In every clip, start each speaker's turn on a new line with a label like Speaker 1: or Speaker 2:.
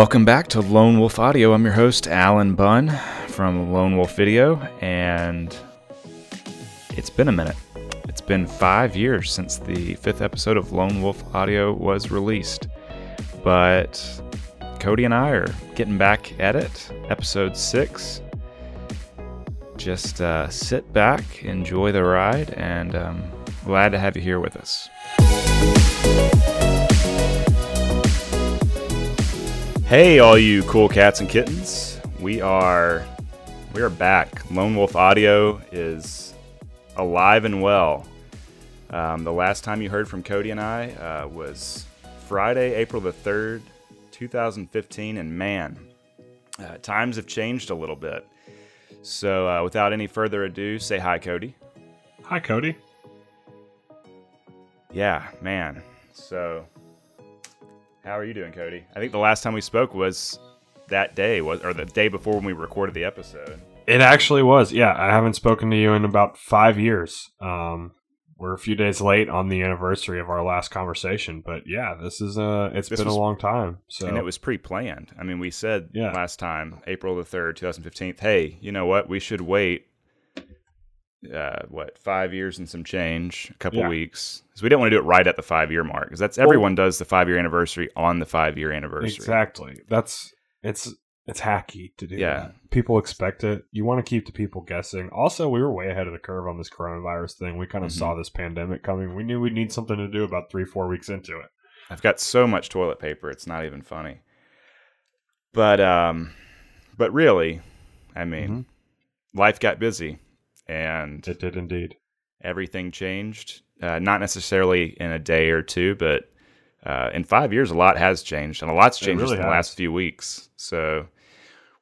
Speaker 1: Welcome back to Lone Wolf Audio. I'm your host, Alan Bunn from Lone Wolf Video, and it's been a minute. It's been five years since the fifth episode of Lone Wolf Audio was released. But Cody and I are getting back at it. Episode six. Just uh, sit back, enjoy the ride, and um, glad to have you here with us. Hey, all you cool cats and kittens! We are we are back. Lone Wolf Audio is alive and well. Um, the last time you heard from Cody and I uh, was Friday, April the third, 2015, and man, uh, times have changed a little bit. So, uh, without any further ado, say hi, Cody.
Speaker 2: Hi, Cody.
Speaker 1: Yeah, man. So, how are you doing, Cody? I think the last time we spoke was that day, was or the day before when we recorded the episode.
Speaker 2: It actually was. Yeah, I haven't spoken to you in about five years. Um, we're a few days late on the anniversary of our last conversation, but yeah, this is a. It's
Speaker 1: This
Speaker 2: been
Speaker 1: was-
Speaker 2: a long time. So
Speaker 1: And it was pre-planned. I mean, we said
Speaker 2: Yeah.
Speaker 1: last time, April the third, two thousand fifteen. Hey, you know what? We should wait. Uh, what five years and some change, a couple
Speaker 2: Yeah.
Speaker 1: weeks, because we didn't want to do it right at the five-year mark, because that's everyone does the five-year anniversary on the five-year anniversary.
Speaker 2: exactly. That's it's it's hacky to do.
Speaker 1: Yeah.
Speaker 2: that. people expect it. You want to keep the people guessing. Also, we were way ahead of the curve on this coronavirus thing. We kind of
Speaker 1: Mhm.
Speaker 2: saw this pandemic coming. We knew we'd need something to do about three, four weeks into it.
Speaker 1: I've got so much toilet paper, it's not even funny. But um, but really, I mean,
Speaker 2: Mm-hmm.
Speaker 1: life got busy, and
Speaker 2: It did indeed.
Speaker 1: everything changed. Uh, not necessarily in a day or two, but uh, in five years, a lot has changed, and a lot's changed
Speaker 2: really
Speaker 1: in the
Speaker 2: has.
Speaker 1: last few weeks. So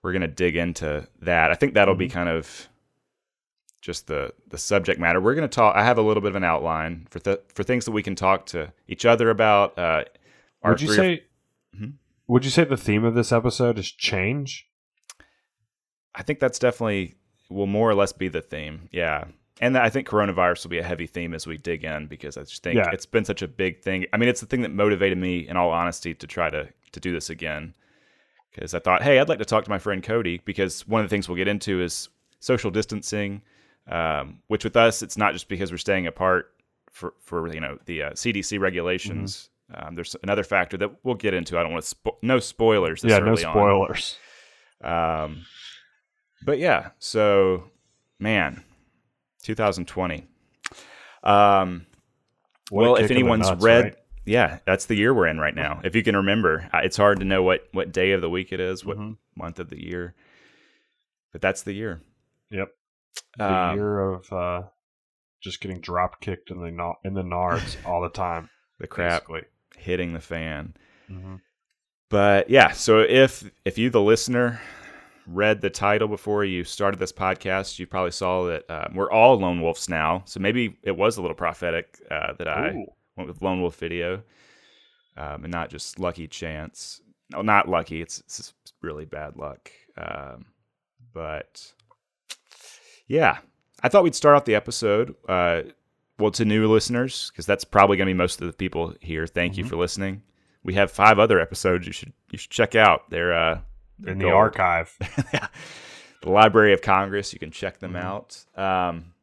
Speaker 1: we're gonna dig into that. I think that'll be
Speaker 2: Mhm.
Speaker 1: kind of just the the subject matter. We're gonna talk. I have a little bit of an outline for th- for things that we can talk to each other about. Uh, our
Speaker 2: Would you say?
Speaker 1: Mhm.
Speaker 2: Would you say the theme of this episode is change?
Speaker 1: I think that's definitely will more or less be the theme. Yeah. And I think coronavirus will be a heavy theme as we dig in because I just think
Speaker 2: Yeah.
Speaker 1: it's been such a big thing. I mean, it's the thing that motivated me, in all honesty, to try to to do this again. Because I thought, hey, I'd like to talk to my friend Cody because one of the things we'll get into is social distancing, um, which with us, it's not just because we're staying apart for for you know the uh, CDC regulations.
Speaker 2: Mm-hmm.
Speaker 1: Um, there's another factor that we'll get into. I don't want to spo- no spoilers. This
Speaker 2: yeah, no
Speaker 1: early on.
Speaker 2: spoilers.
Speaker 1: Um, but yeah, so man, 2020. Um, well, if anyone's
Speaker 2: nuts,
Speaker 1: read,
Speaker 2: right?
Speaker 1: yeah, that's the year we're in right now. If you can remember, Uh, it's hard to know what what day of the week it is, what
Speaker 2: Mhm.
Speaker 1: month of the year, but that's the year.
Speaker 2: Yep. The
Speaker 1: Um,
Speaker 2: year of uh, just getting drop kicked in the in the nards all the time.
Speaker 1: the crap
Speaker 2: basically.
Speaker 1: hitting the fan.
Speaker 2: hmm
Speaker 1: But yeah, so if if you the listener read the title before you started this podcast, you probably saw that uh, we're all lone wolves now. So maybe it was a little prophetic uh, that I
Speaker 2: Ooh.
Speaker 1: went with lone wolf video, um, and not just lucky chance. No, not lucky. It's, it's really bad luck. Um, but yeah, I thought we'd start off the episode. Uh, well, to new listeners, because that's probably going to be most of the people here. Thank you
Speaker 2: Mhm.
Speaker 1: for listening. We have five other episodes you should you should check out. They're
Speaker 2: in the
Speaker 1: gold.
Speaker 2: archive.
Speaker 1: the Library of Congress. You can check them
Speaker 2: Mhm.
Speaker 1: out. Um,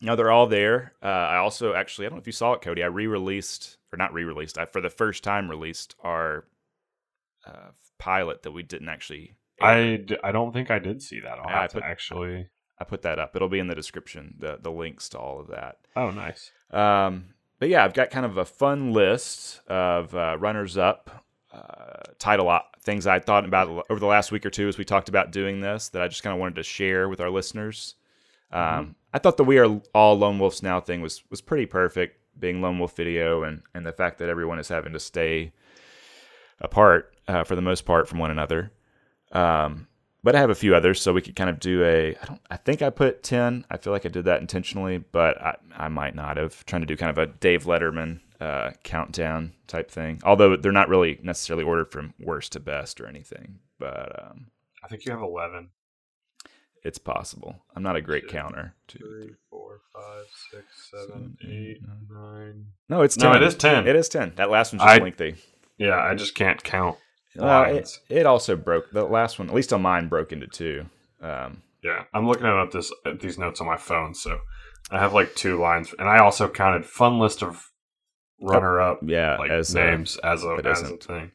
Speaker 1: no, they're all there. Uh, I also actually, I don't know if you saw it, Cody. I re-released, or not re-released. I for the first time released our uh, pilot that we didn't actually. air.
Speaker 2: I, d- I don't think I did see that. I'll
Speaker 1: Yeah, I put-
Speaker 2: to actually.
Speaker 1: I put that up. It'll be in the description. The the links to all of that.
Speaker 2: Oh, nice.
Speaker 1: Um, but yeah, I've got kind of a fun list of uh, runners up uh, title things I thought about over the last week or two as we talked about doing this that I just kind of wanted to share with our listeners. Um,
Speaker 2: Mhm.
Speaker 1: I thought the We Are All Lone Wolves Now thing was was pretty perfect, being Lone Wolf Video and and the fact that everyone is having to stay apart uh, for the most part from one another. Um, but I have a few others, so we could kind of do a. I don't. I think I put ten. I feel like I did that intentionally, but I, I might not have. Trying to do kind of a Dave Letterman uh, countdown type thing. Although they're not really necessarily ordered from worst to best or anything, but um,
Speaker 2: I think you have 11.
Speaker 1: it's possible. I'm not a great counter. Two,
Speaker 2: Three, four, five, six,
Speaker 1: seven,
Speaker 2: seven,
Speaker 1: eight,
Speaker 2: nine.
Speaker 1: No, it's
Speaker 2: No,
Speaker 1: 10.
Speaker 2: it is 10.
Speaker 1: It is ten. That last one's just
Speaker 2: I-
Speaker 1: lengthy.
Speaker 2: Yeah, I just can't count.
Speaker 1: Well, it,
Speaker 2: lines.
Speaker 1: it also broke the last one. At least on mine, broke into two. Um,
Speaker 2: Yeah, I'm looking at this at these notes on my phone, so I have like two lines, and I also counted fun list of runner up
Speaker 1: yeah,
Speaker 2: like
Speaker 1: as uh,
Speaker 2: names as a as
Speaker 1: isn't.
Speaker 2: thing,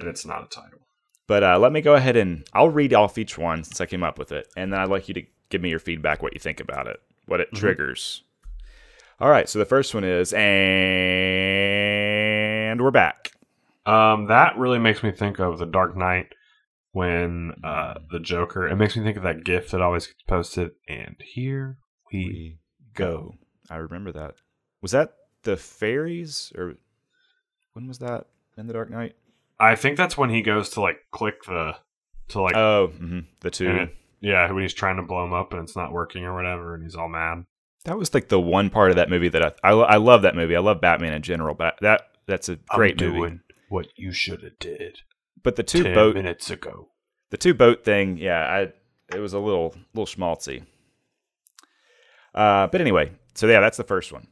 Speaker 2: and it's not a title.
Speaker 1: But uh, let me go ahead and I'll read off each one since I came up with it, and then I'd like you to give me your feedback, what you think about it, what it
Speaker 2: Mhm.
Speaker 1: triggers. All right, so the first one is, and we're back.
Speaker 2: Um, that really makes me think of the Dark Knight when uh the Joker. It makes me think of that GIF that always gets posted. And here we,
Speaker 1: We go. I remember that. Was that the ferries or when was that in the Dark Knight?
Speaker 2: I think that's when he goes to like click the to like
Speaker 1: Oh, mhm, the two.
Speaker 2: it- yeah when he's trying to blow him up and it's not working or whatever, and he's all mad.
Speaker 1: That was like the one part of that movie that I I, I love that movie. I love Batman in general, but that that's a great movie.
Speaker 2: what you should have did
Speaker 1: But the two boat
Speaker 2: minutes ago.
Speaker 1: the two boat thing, yeah, I it was a little little schmaltzy. Uh, but anyway, so yeah, that's the first one.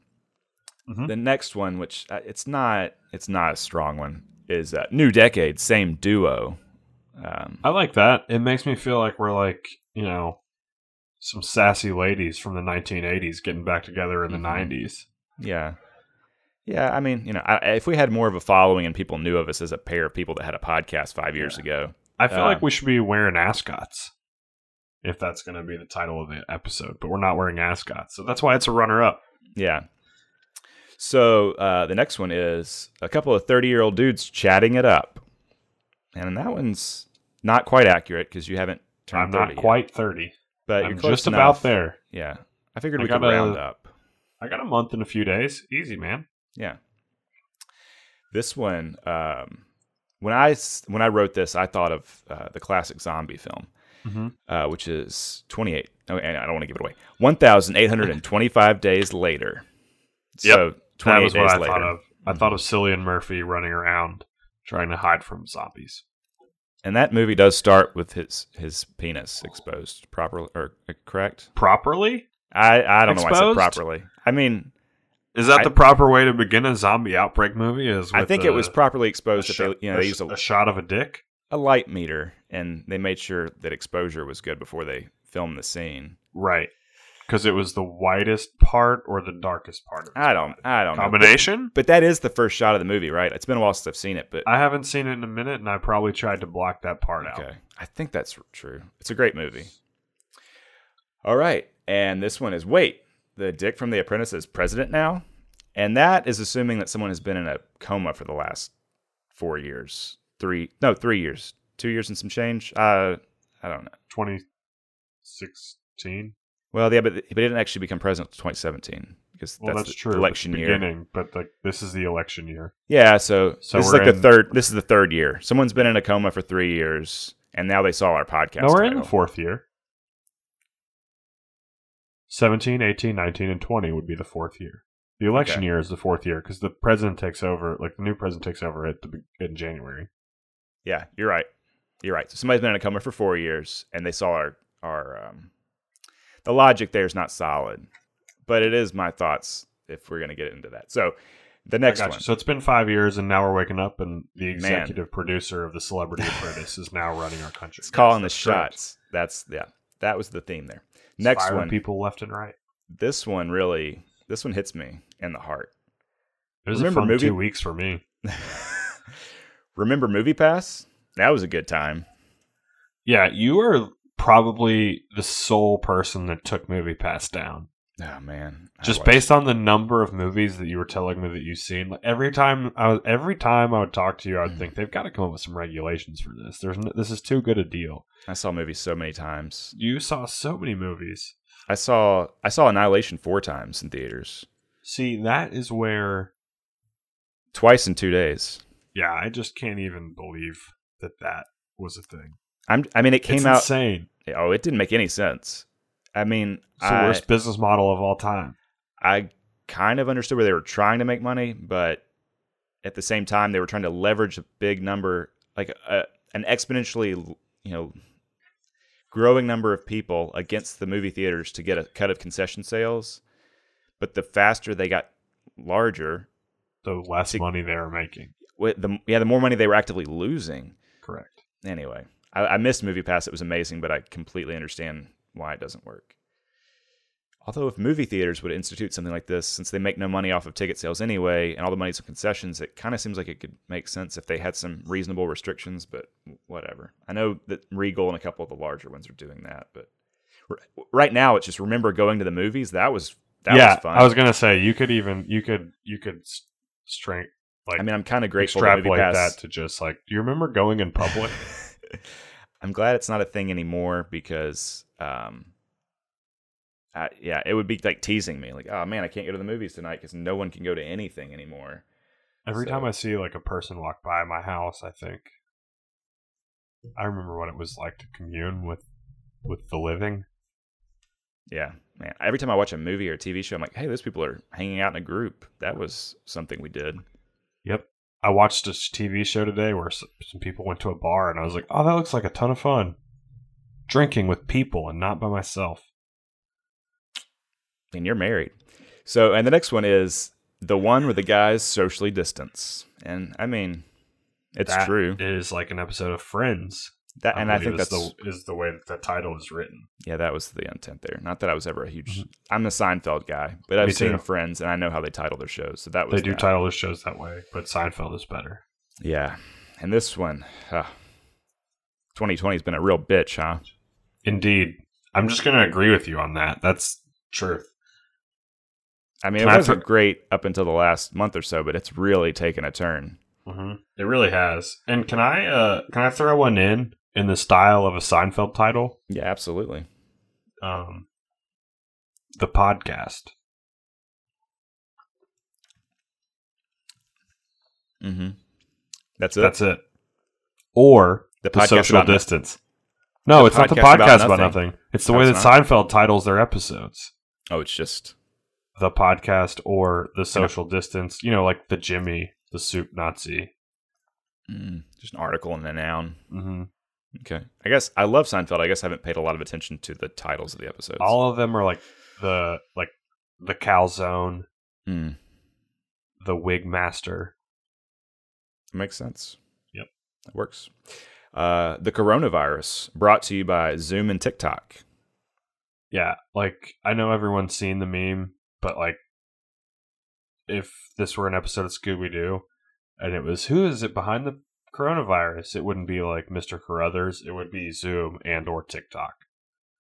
Speaker 2: Mhm.
Speaker 1: The next one, which uh, it's not it's not a strong one, is uh, New Decade, same duo. Um,
Speaker 2: I like that. It makes me feel like we're like, you know, some sassy ladies from the 1980s getting back together in the
Speaker 1: Mhm.
Speaker 2: 90s.
Speaker 1: yeah, yeah. I mean, you know, I, if we had more of a following and people knew of us as a pair of people that had a podcast five years ago,
Speaker 2: I feel
Speaker 1: Uh,
Speaker 2: like we should be wearing ascots if that's going to be the title of the episode, but we're not wearing ascots. So that's why it's a runner up.
Speaker 1: Yeah. So uh, the next one is a couple of 30 year old dudes chatting it up. And that one's not quite accurate because you haven't turned
Speaker 2: I'm
Speaker 1: 30
Speaker 2: not quite 30.
Speaker 1: but
Speaker 2: I'm
Speaker 1: you're close
Speaker 2: just
Speaker 1: enough.
Speaker 2: about there.
Speaker 1: Yeah. I figured
Speaker 2: I
Speaker 1: we could
Speaker 2: gotta-
Speaker 1: round up.
Speaker 2: I got a month and a few days. Easy, man.
Speaker 1: Yeah. This one, um, when I when I wrote this, I thought of uh, the classic zombie film,
Speaker 2: Mm-hmm.
Speaker 1: uh, which is 28. Oh, and I don't want to give it away. 1,825 days later. So 28
Speaker 2: That was what I
Speaker 1: later.
Speaker 2: thought of. I thought of Cillian Murphy running around trying to hide from zombies.
Speaker 1: And that movie does start with his his penis exposed properly, or uh, correct?
Speaker 2: Properly?
Speaker 1: I I don't know why I said properly. I mean,
Speaker 2: Is that
Speaker 1: I-
Speaker 2: the proper way to begin a zombie outbreak movie? Is
Speaker 1: I think
Speaker 2: a-
Speaker 1: it was properly
Speaker 2: a,
Speaker 1: exposed. If they, you know,
Speaker 2: a
Speaker 1: they used a,
Speaker 2: a shot of a dick.
Speaker 1: a light meter, and they made sure that exposure was good before they filmed the scene.
Speaker 2: Right. Because it was the whitest part or the darkest part of
Speaker 1: I don't. I don't know.
Speaker 2: Combination?
Speaker 1: But that is the first shot of the movie, right? It's been a while since I've seen it, but
Speaker 2: I haven't seen it in a minute, and I probably tried to block that part out.
Speaker 1: okay, I think that's true. It's a great movie. All right, and this one is wait, the dick from The Apprentice is president now, and that is assuming that someone has been in a coma for the last four years, three, no, three years, two years and some change. Uh, I don't know.
Speaker 2: 2016?
Speaker 1: Well, yeah, but but he didn't actually become president until 2017 because
Speaker 2: Well,
Speaker 1: that's,
Speaker 2: that's,
Speaker 1: the
Speaker 2: true.
Speaker 1: election year.
Speaker 2: beginning, but like this is the election year.
Speaker 1: Yeah, so,
Speaker 2: So
Speaker 1: this is like the third. This is the third year. Someone's been in a coma for three years, and now they saw our podcast.
Speaker 2: no, we're in the fourth year. 17, 18, 19, and 20 would be the fourth year. The election
Speaker 1: Okay.
Speaker 2: year is the fourth year because the president takes over, like the new president takes over at the in January.
Speaker 1: Yeah, you're right. You're right. So somebody's been in a coma for four years, and they saw our our. Um, the logic there is not solid, but it is my thoughts. If we're gonna get into that, so the next one.
Speaker 2: you. So it's been five years, and now we're waking up, and the executive producer of the Celebrity Apprentice is now running our country.
Speaker 1: It's calling the shots. That's yeah. That was the theme there.
Speaker 2: It's
Speaker 1: Next one.
Speaker 2: people left and right.
Speaker 1: This one really. This one hits me in the heart.
Speaker 2: It was
Speaker 1: Remember
Speaker 2: a fun
Speaker 1: movie-
Speaker 2: two weeks for me.
Speaker 1: Remember Movie Pass? That was a good time.
Speaker 2: Yeah, you are probably the sole person that took Movie Pass down.
Speaker 1: Oh man, I
Speaker 2: Just based on the number of movies that you were telling me that you've seen, like every time I was, every time I would talk to you, I would hmm. think they've got to come up with some regulations for this. There's n this is too good a deal.
Speaker 1: I saw movies so many times.
Speaker 2: You saw so many movies.
Speaker 1: I saw I saw Annihilation four times in theaters,
Speaker 2: See, that is where
Speaker 1: twice in two days.
Speaker 2: yeah, I just can't even believe that that was a thing.
Speaker 1: I'm. I mean, it came
Speaker 2: it's
Speaker 1: out.
Speaker 2: insane.
Speaker 1: Oh, it didn't make any sense. I mean,
Speaker 2: It's the
Speaker 1: I,
Speaker 2: worst business model of all time.
Speaker 1: I kind of understood where they were trying to make money, but at the same time, they were trying to leverage a big number, like a, an exponentially, you know, growing number of people against the movie theaters to get a cut of concession sales. But the faster they got larger,
Speaker 2: The less
Speaker 1: See-
Speaker 2: money they were making.
Speaker 1: with the yeah, the more money they were actively losing.
Speaker 2: correct.
Speaker 1: Anyway, I, I missed Movie Pass. It was amazing, but I completely understand why it doesn't work. Although, if movie theaters would institute something like this, since they make no money off of ticket sales anyway, and all the money's on concessions, it kind of seems like it could make sense if they had some reasonable restrictions. But whatever. I know that Regal and a couple of the larger ones are doing that, but right now it's just remember going to the movies. That was that
Speaker 2: yeah,
Speaker 1: was fun.
Speaker 2: I was gonna say you could even you could you could strength like
Speaker 1: I mean, I'm kind of grateful that
Speaker 2: extrapolate
Speaker 1: Pass.
Speaker 2: that to just like do you remember going in public?
Speaker 1: I'm glad it's not a thing anymore because, um, I, yeah, it would be like teasing me, like, oh man, I can't go to the movies tonight because no one can go to anything anymore.
Speaker 2: Every
Speaker 1: So-
Speaker 2: time I see like a person walk by my house, I think I remember what it was like to commune with with the living.
Speaker 1: Yeah, man. Every time I watch a movie or a TV show, I'm like, hey, those people are hanging out in a group. That was something we did.
Speaker 2: Yep. I watched a TV show today where some people went to a bar, and I was like, "Oh, that looks like a ton of fun." Drinking with people and not by myself.
Speaker 1: And you're married. So, and the next one is the one where the guys socially distance. And I mean, it's
Speaker 2: That
Speaker 1: true.
Speaker 2: Is like an episode of Friends.
Speaker 1: That, and I think that's
Speaker 2: the is the way that the title is written.
Speaker 1: Yeah, that was the intent there. Not that I was ever a huge.
Speaker 2: Mhm.
Speaker 1: I'm a Seinfeld guy, but I've
Speaker 2: Me
Speaker 1: seen
Speaker 2: too.
Speaker 1: Friends, and I know how they title their shows. So that was
Speaker 2: They do
Speaker 1: that.
Speaker 2: title their shows that way, but Seinfeld is better.
Speaker 1: Yeah, and this one, uh, 2020 has been a real bitch, huh?
Speaker 2: Indeed, I'm just going to agree with you on that. That's truth.
Speaker 1: I mean,
Speaker 2: Can
Speaker 1: it
Speaker 2: I
Speaker 1: wasn't great up until the last month or so, but it's really taken a turn.
Speaker 2: Mm-hmm. It really has. And can I uh can I throw one in in the style of a Seinfeld title?
Speaker 1: Yeah, absolutely.
Speaker 2: Um, the podcast.
Speaker 1: Mm-hmm. That's it.
Speaker 2: That's it. Or
Speaker 1: the
Speaker 2: the social distance. No,
Speaker 1: The
Speaker 2: it's not the
Speaker 1: podcast about
Speaker 2: podcast about
Speaker 1: nothing.
Speaker 2: nothing. It's the way that Seinfeld titles their episodes.
Speaker 1: Oh, it's just
Speaker 2: The podcast or the social distance. You know, like the Jimmy, the soup Nazi.
Speaker 1: mm, just an article and a noun.
Speaker 2: Mm-hmm.
Speaker 1: Okay, I guess I love Seinfeld. I guess I haven't paid a lot of attention to the titles of the episodes.
Speaker 2: All of them are like the like the calzone,
Speaker 1: Mm,
Speaker 2: the wig master.
Speaker 1: makes sense.
Speaker 2: Yep.
Speaker 1: that works. Uh, the coronavirus brought to you by Zoom and TikTok.
Speaker 2: Yeah, like I know everyone's seen the meme, but like if this were an episode of Scooby Doo and it was who is it behind the coronavirus, it wouldn't be like Mr. Carruthers, it would be Zoom and or TikTok.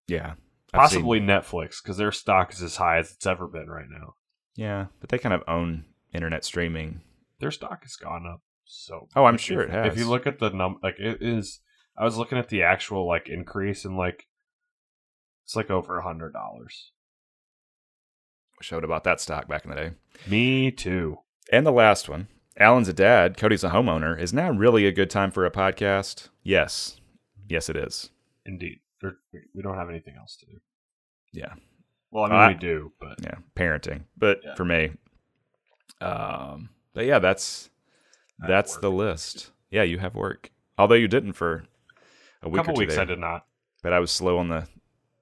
Speaker 1: Yeah, I've seen-
Speaker 2: Possibly Netflix, because their stock is as high as it's ever been right now.
Speaker 1: yeah, but they kind of own internet streaming.
Speaker 2: Their stock has gone up so
Speaker 1: Oh, I'm
Speaker 2: if-
Speaker 1: sure it has.
Speaker 2: If you look at the num like it is I was looking at the actual like increase and like it's like over a hundred dollars.
Speaker 1: i Showed about that stock back in the day.
Speaker 2: Me too.
Speaker 1: And the last one, Alan's a dad, Cody's a homeowner. Is now really a good time for a podcast? Yes, yes, it is.
Speaker 2: Indeed. We- don't have anything else to do.
Speaker 1: Yeah.
Speaker 2: Well, I mean,
Speaker 1: Uh,
Speaker 2: we do, but
Speaker 1: yeah, parenting. But
Speaker 2: Yeah.
Speaker 1: for me, um, but yeah, that's that's the list. Yeah, you have work, although you didn't for a
Speaker 2: a
Speaker 1: week
Speaker 2: couple
Speaker 1: or two
Speaker 2: weeks
Speaker 1: there.
Speaker 2: I did not.
Speaker 1: But I was slow on the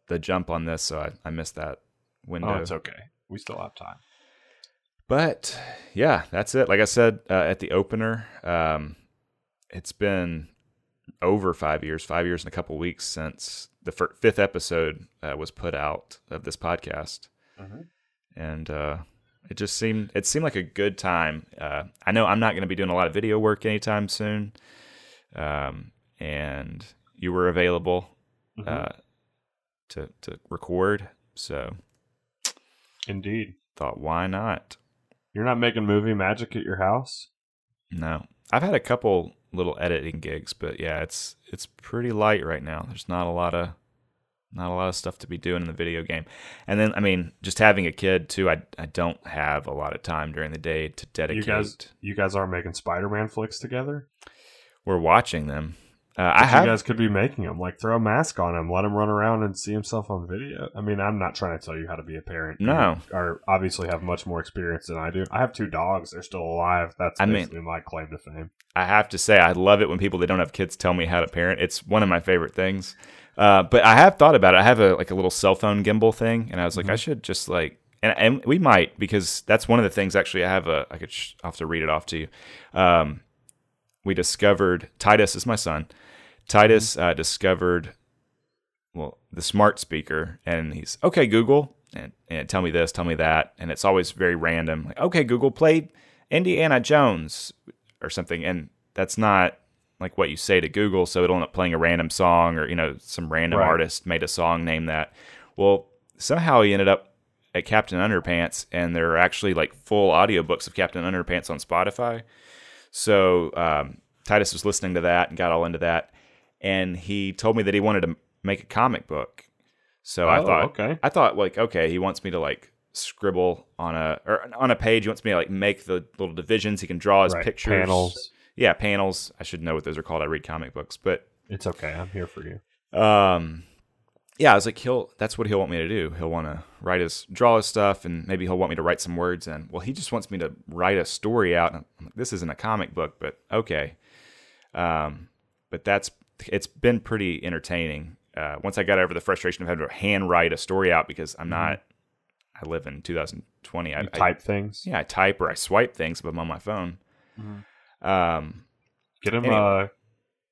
Speaker 1: the jump on this, so I, I missed that window.
Speaker 2: Oh, it's okay. We still have time.
Speaker 1: But yeah, that's it. Like I said uh, at the opener, um, it's been over five years, five years and a couple weeks since the fir- fifth episode uh, was put out of this podcast,
Speaker 2: Mhm.
Speaker 1: and uh, it just seemed it seemed like a good time. Uh, I know I'm not going to be doing a lot of video work anytime soon, um, and you were available
Speaker 2: Mhm.
Speaker 1: uh, to to record, so
Speaker 2: Indeed.
Speaker 1: thought why not.
Speaker 2: You're not making movie magic at your house?
Speaker 1: No, I've had a couple little editing gigs, but yeah, it's it's pretty light right now. There's not a lot of not a lot of stuff to be doing in the video game, and then I mean, just having a kid too. I I don't have a lot of time during the day to dedicate.
Speaker 2: You guys, you guys aren't making Spider-Man flicks together.
Speaker 1: We're watching them. Uh, I have.
Speaker 2: You guys could be making him Like throw a mask on him, let him run around and see himself on video. I mean, I'm not trying to tell you how to be a parent.
Speaker 1: No.
Speaker 2: you are obviously have much more experience than I do. I have two dogs. They're still alive. That's
Speaker 1: I mean-
Speaker 2: basically my claim to fame.
Speaker 1: I have to say, I love it when people that don't have kids tell me how to parent. It's one of my favorite things. Uh, but I have thought about it. I have a like a little cell phone gimbal thing, and I was like, I should just like, and and we might because that's one of the things. Actually, I have a. I could. Sh- I'll have to read it off to you. Um, we discovered Titus is my son. Titus uh, discovered well the smart speaker, and he's okay Google, and, and tell me this, tell me that, and it's always very random. Like okay Google, play Indiana Jones or something, and that's not like what you say to Google, so it'll end up playing a random song or you know some random
Speaker 2: Right.
Speaker 1: artist made a song named that. Well, somehow he ended up at Captain Underpants, and there are actually like full audiobooks of Captain Underpants on Spotify. So um, Titus was listening to that and got all into that, and he told me that he wanted to make a comic book. So I
Speaker 2: Oh,
Speaker 1: thought,
Speaker 2: okay.
Speaker 1: I thought like, okay, he wants me to like scribble on a or on a page. He wants me to like make the little divisions. He can draw his
Speaker 2: Right,
Speaker 1: pictures,
Speaker 2: panels.
Speaker 1: Yeah, panels. I should know what those are called. I read comic books, but
Speaker 2: It's okay. I'm here for you.
Speaker 1: um, yeah, I was like, he'll that's what he'll want me to do. He'll want to write his draw his stuff, and maybe he'll want me to write some words. And well, he just wants me to write a story out. Like, this isn't a comic book, but okay. Um, but that's it's been pretty entertaining. Uh, once I got over the frustration of having to hand write a story out because I'm not. I live in 2020. I,
Speaker 2: You
Speaker 1: I-
Speaker 2: type things.
Speaker 1: yeah, I type or I swipe things but I'm on my phone.
Speaker 2: Mhm.
Speaker 1: Um,
Speaker 2: Get him
Speaker 1: Anyway.
Speaker 2: uh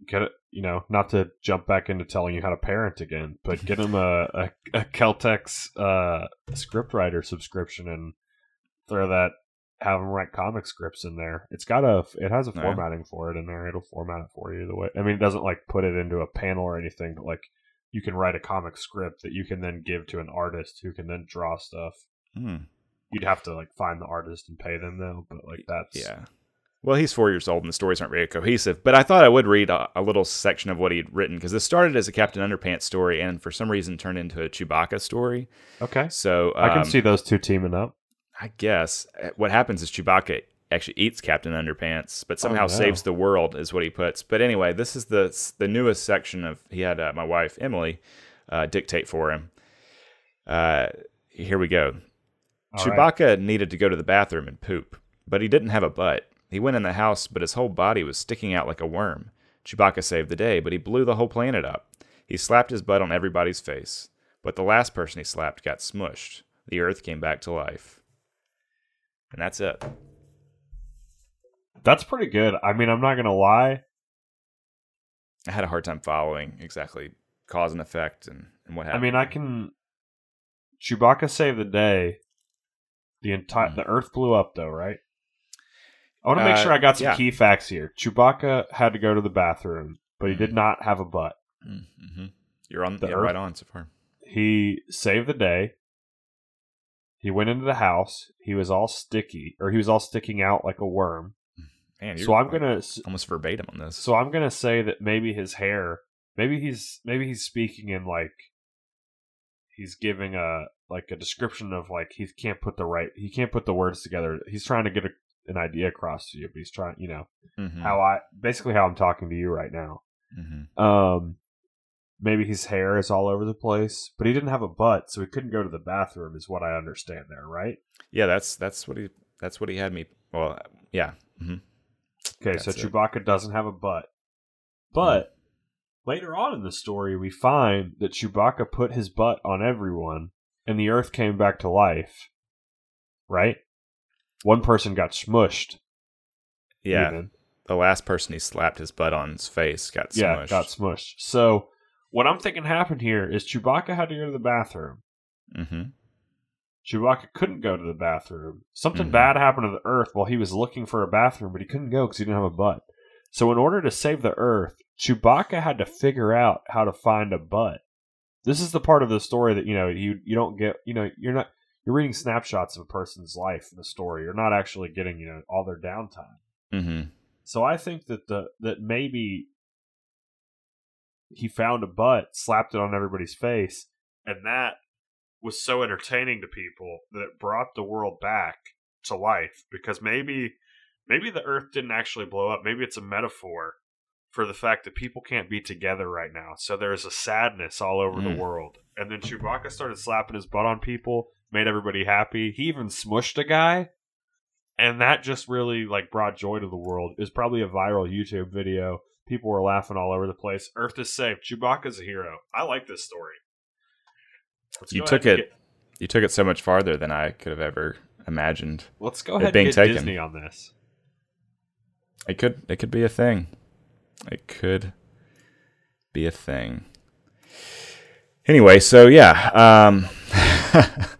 Speaker 2: get it you know, not to jump back into telling you how to parent again, but get him a, a, a Celtx uh scriptwriter subscription and throw that have them write comic scripts in there. It's got a it has a
Speaker 1: Yeah.
Speaker 2: formatting for it in there. It'll format it for you the way I mean it doesn't like put it into a panel or anything, but like you can write a comic script that you can then give to an artist who can then draw stuff.
Speaker 1: hmm.
Speaker 2: You'd have to like find the artist and pay them though, but like that's
Speaker 1: Yeah. Well, he's four years old and the stories aren't very cohesive, but I thought I would read a, a little section of what he'd written because this started as a Captain Underpants story and for some reason turned into a Chewbacca story.
Speaker 2: Okay.
Speaker 1: So
Speaker 2: I can
Speaker 1: um,
Speaker 2: see those two teaming up.
Speaker 1: I guess uh, what happens is Chewbacca actually eats Captain Underpants, but somehow
Speaker 2: no.
Speaker 1: saves the world, is what he puts. But anyway, this is the the newest section of. He had uh, my wife Emily uh, dictate for him. Uh, here we go.
Speaker 2: All right.
Speaker 1: Chewbacca needed to go to the bathroom and poop, but he didn't have a butt. He went in the house, but his whole body was sticking out like a worm. Chewbacca saved the day, but he blew the whole planet up. He slapped his butt on everybody's face, but the last person he slapped got smushed. The Earth came back to life. And that's it.
Speaker 2: That's pretty good. I mean, I'm not gonna lie.
Speaker 1: I had a hard time following exactly cause and effect and, and what happened.
Speaker 2: I mean, I can. Chewbacca saved the day. The entire
Speaker 1: Mhm.
Speaker 2: the Earth blew up, though, right? I want to make
Speaker 1: Uh,
Speaker 2: sure I got some
Speaker 1: yeah.
Speaker 2: key facts here. Chewbacca had to go to the bathroom, but he did not have a butt.
Speaker 1: Mm-hmm. You're on
Speaker 2: The
Speaker 1: yeah,
Speaker 2: Earth-
Speaker 1: right on so far.
Speaker 2: He saved the day. He went into the house. He was all sticky, or he was all sticking out like a worm.
Speaker 1: Man,
Speaker 2: So I'm
Speaker 1: like
Speaker 2: gonna.
Speaker 1: almost verbatim on this.
Speaker 2: So I'm gonna say that maybe his hair, maybe he's maybe he's speaking in like he's giving a like a description of like he can't put the right he can't put the words together. He's trying to get a, an idea across to you, but he's trying you know
Speaker 1: Mhm.
Speaker 2: how I basically how I'm talking to you right now.
Speaker 1: Mhm.
Speaker 2: Um, maybe his hair is all over the place, but he didn't have a butt, so he couldn't go to the bathroom. Is what I understand there, right?
Speaker 1: Yeah, that's that's what he that's what he had me. Well, yeah. hmm
Speaker 2: Okay, so
Speaker 1: That's it.
Speaker 2: Chewbacca doesn't have a butt. But later on in the story, we find that Chewbacca put his butt on everyone and the Earth came back to life. Right? One person got smushed.
Speaker 1: Yeah,
Speaker 2: even.
Speaker 1: the last person he slapped his butt on his face got smushed.
Speaker 2: Yeah, got smushed. So, what I'm thinking happened here is Chewbacca had to go to the bathroom.
Speaker 1: Mm-hmm.
Speaker 2: Chewbacca couldn't go to the bathroom. Something
Speaker 1: Mhm.
Speaker 2: bad happened to the Earth while he was looking for a bathroom, but he couldn't go because he didn't have a butt. So, in order to save the Earth, Chewbacca had to figure out how to find a butt. This is the part of the story that you know you you don't get. You know, you're not you're reading snapshots of a person's life in the story. You're not actually getting you know all their downtime.
Speaker 1: Mm-hmm.
Speaker 2: So I think that the that maybe he found a butt, slapped it on everybody's face, and that was so entertaining to people that it brought the world back to life because maybe maybe the earth didn't actually blow up. Maybe it's a metaphor for the fact that people can't be together right now. So there's a sadness all over
Speaker 1: Mm.
Speaker 2: the world. And then Chewbacca started slapping his butt on people, made everybody happy. He even smushed a guy and that just really like brought joy to the world. It was probably a viral YouTube video. People were laughing all over the place. Earth is safe. Chewbacca's a hero. I like this story. Let's
Speaker 1: You took
Speaker 2: and
Speaker 1: it- You took it so much farther than I could have ever imagined.
Speaker 2: let's go ahead and
Speaker 1: being
Speaker 2: get
Speaker 1: taken.
Speaker 2: Disney on this.
Speaker 1: It could it could be a thing. It could be a thing. Anyway, so yeah, um,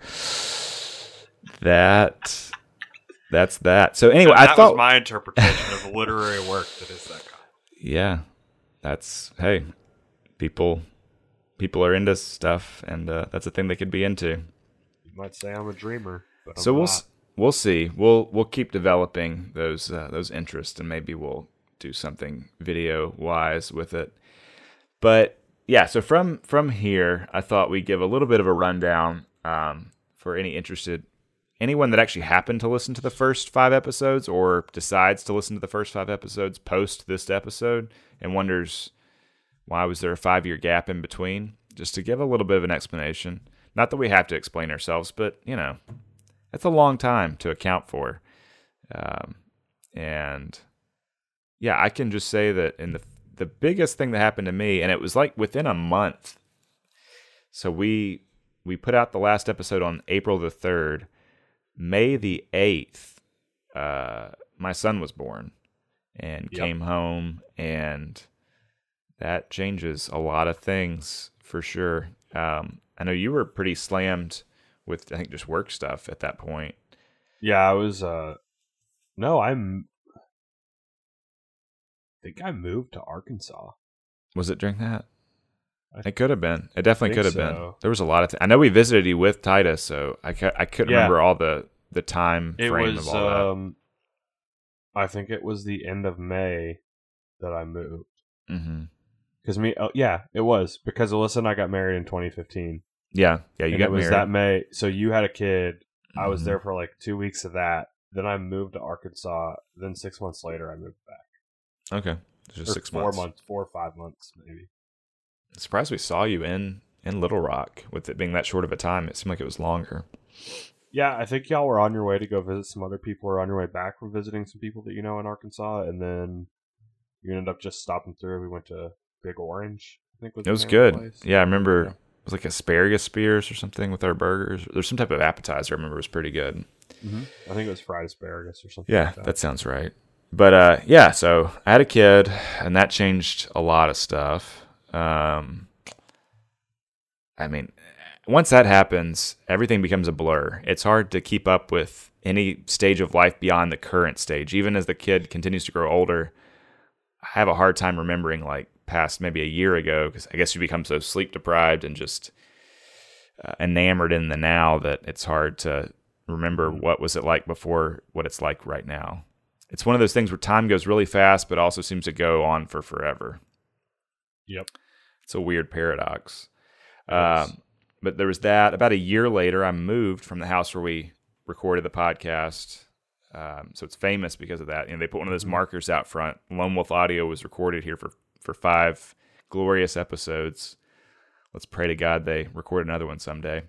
Speaker 1: that that's that. So anyway,
Speaker 2: that
Speaker 1: I thought
Speaker 2: was my interpretation of the literary work that is that.
Speaker 1: Yeah, that's hey, people people are into stuff, and uh, that's a thing they could be into.
Speaker 2: You might say I'm a dreamer, but I'm
Speaker 1: so we'll s- we'll see. We'll we'll keep developing those uh, those interests, and maybe we'll do something video wise with it. But yeah, so from from here, I thought we'd give a little bit of a rundown um, for any interested anyone that actually happened to listen to the first five episodes or decides to listen to the first five episodes post this episode and wonders why was there a five year gap in between just to give a little bit of an explanation. Not that we have to explain ourselves but you know that's a long time to account for. Um, and yeah i can just say that in the the biggest thing that happened to me and it was like within a month. So we we put out the last episode on april the 3rd may the 8th uh, my son was born and
Speaker 2: Yep.
Speaker 1: came home and that changes a lot of things for sure um, i know you were pretty slammed with i think just work stuff at that point
Speaker 2: Yeah, I was. uh No, I'm. I think I moved to Arkansas.
Speaker 1: was it during that
Speaker 2: I
Speaker 1: it could have been it definitely could have been there was a lot of th- i know we visited you with titus so i, ca- I couldn't
Speaker 2: Yeah.
Speaker 1: remember all the the time
Speaker 2: It
Speaker 1: frame
Speaker 2: was.
Speaker 1: of all that
Speaker 2: um I think it was the end of May that I moved. Because me, oh, yeah, it was because Alyssa and I got married in 2015.
Speaker 1: yeah yeah you
Speaker 2: and
Speaker 1: got
Speaker 2: it was
Speaker 1: married
Speaker 2: that May. So you had a kid. I was
Speaker 1: Mhm.
Speaker 2: there for like two weeks of that. Then I moved to Arkansas. Then six months later, I moved back.
Speaker 1: okay just
Speaker 2: Or
Speaker 1: six
Speaker 2: four
Speaker 1: months.
Speaker 2: four or five months maybe.
Speaker 1: Surprised we saw you in in little rock with it being that short of a time it seemed like it was longer
Speaker 2: Yeah, I think y'all were on your way to go visit some other people, or on your way back from visiting some people that you know in Arkansas, and then you ended up just stopping through. We went to Big Orange. I think was
Speaker 1: it was
Speaker 2: name of the
Speaker 1: good
Speaker 2: place.
Speaker 1: yeah i remember
Speaker 2: Yeah.
Speaker 1: it was like asparagus spears or something with our burgers there's some type of appetizer i remember was pretty good
Speaker 2: Mhm. I think it was fried asparagus or something.
Speaker 1: Yeah,
Speaker 2: like that.
Speaker 1: that sounds right. But uh, yeah, so I had a kid, and that changed a lot of stuff. Um, I mean, once that happens, everything becomes a blur. It's hard to keep up with any stage of life beyond the current stage. Even as the kid continues to grow older, I have a hard time remembering like past maybe a year ago because I guess you become so sleep deprived and just uh, enamored in the now that it's hard to remember what was it like before what it's like right now. It's one of those things where time goes really fast, but also seems to go on for forever.
Speaker 2: Yep.
Speaker 1: It's a weird paradox. Um, but there was that. About a year later, I moved from the house where we recorded the podcast. Um, so it's famous because of that. You know, they put one of those
Speaker 2: Mhm.
Speaker 1: markers out front. Lone Wolf Audio was recorded here for for five glorious episodes. Let's pray to God they record another one someday.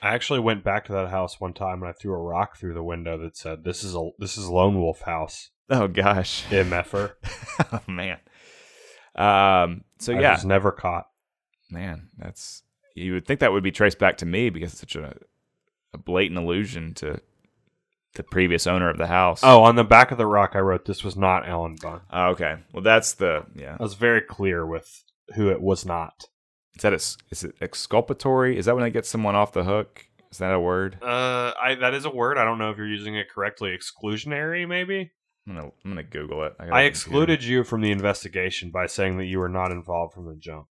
Speaker 2: I actually went back to that house one time and I threw a rock through the window that said, "This is a this is Lone Wolf House."
Speaker 1: Oh gosh,
Speaker 2: MFer.
Speaker 1: oh man. Um. So
Speaker 2: I
Speaker 1: yeah,
Speaker 2: was never caught.
Speaker 1: Man, that's you would think that would be traced back to me because it's such a, a blatant allusion to the previous owner of the house.
Speaker 2: Oh, on the back of the rock, I wrote, "This was not Alan Bunn."
Speaker 1: Oh, okay. Well, that's the yeah.
Speaker 2: I was very clear with who it was not.
Speaker 1: Is that a, is it exculpatory? Is that when I get someone off the hook? Is that a word?
Speaker 2: Uh, I that is a word. I don't know if you're using it correctly. Exclusionary, maybe.
Speaker 1: I'm gonna I'm gonna Google it. I, a
Speaker 2: I
Speaker 1: computer.
Speaker 2: excluded you from the investigation by saying that you were not involved from the jump.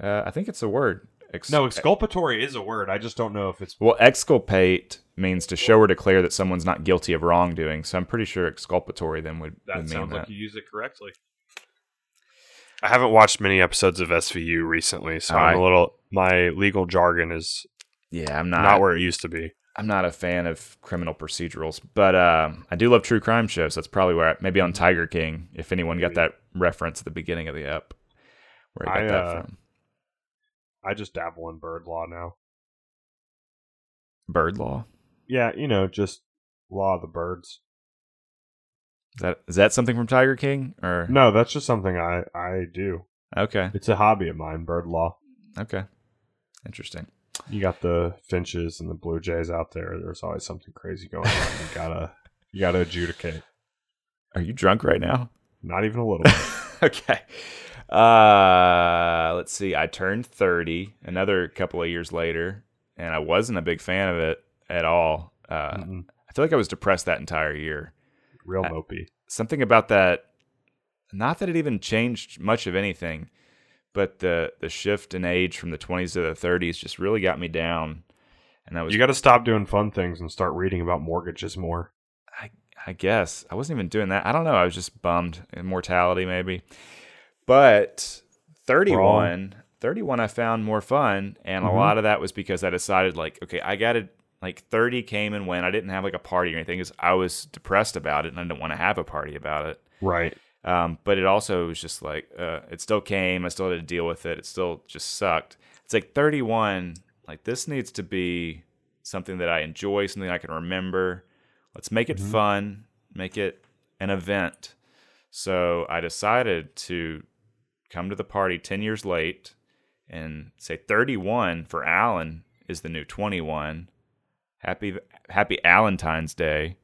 Speaker 1: Uh, I think it's a word. Ex-
Speaker 2: No, exculpatory is a word. I just don't know if it's.
Speaker 1: Well, exculpate means to show or declare that someone's not guilty of wrongdoing. So I'm pretty sure exculpatory then would,
Speaker 2: That
Speaker 1: would
Speaker 2: sounds
Speaker 1: that.
Speaker 2: like you use it correctly. I haven't watched many episodes of SVU recently, so I'm a little. My legal jargon is
Speaker 1: yeah, I'm not.
Speaker 2: not where it used to be.
Speaker 1: I'm not a fan of criminal procedurals, but um, I do love true crime shows. That's probably where I, maybe on Tiger King, if anyone got. That reference at the beginning of the ep, where I got
Speaker 2: I,
Speaker 1: that
Speaker 2: uh,
Speaker 1: from.
Speaker 2: I just dabble in bird law now.
Speaker 1: Bird law.
Speaker 2: Yeah, you know, just law of the birds.
Speaker 1: Is that is that something from Tiger King or
Speaker 2: No, that's just something I I do.
Speaker 1: Okay,
Speaker 2: It's a hobby of mine, bird law.
Speaker 1: okay, interesting.
Speaker 2: You got the finches and the blue jays out there. There's always something crazy going on. You gotta you gotta adjudicate.
Speaker 1: Are you drunk right now?
Speaker 2: Not even a little.
Speaker 1: okay. Uh, let's see. I turned 30 another couple of years later, and I wasn't a big fan of it at all. Uh,
Speaker 2: Mm-mm.
Speaker 1: I feel like I was depressed that entire year.
Speaker 2: Real
Speaker 1: I-
Speaker 2: mopey.
Speaker 1: Something about that, not that it even changed much of anything, but the the shift in age from the 20s to the 30s just really got me down. And that was,
Speaker 2: You got to stop doing fun things and start reading about mortgages more.
Speaker 1: I I guess I wasn't even doing that. I don't know. I was just bummed. Immortality, maybe. But 31, 31 I found more fun. And
Speaker 2: Mhm.
Speaker 1: a lot of that was because I decided, like, okay, I got to, like, 30 came and went. I didn't have, like, a party or anything because I was depressed about it and I didn't want to have a party about it.
Speaker 2: Right.
Speaker 1: Um, but it also was just like, uh, it still came. I still had to deal with it. It still just sucked. It's like 31, like, this needs to be something that I enjoy, something I can remember. Let's make it
Speaker 2: Mhm.
Speaker 1: fun, make it an event. So I decided to come to the party 10 years late and say 31 for Alan is the new 21. Happy happy Valentine's Day.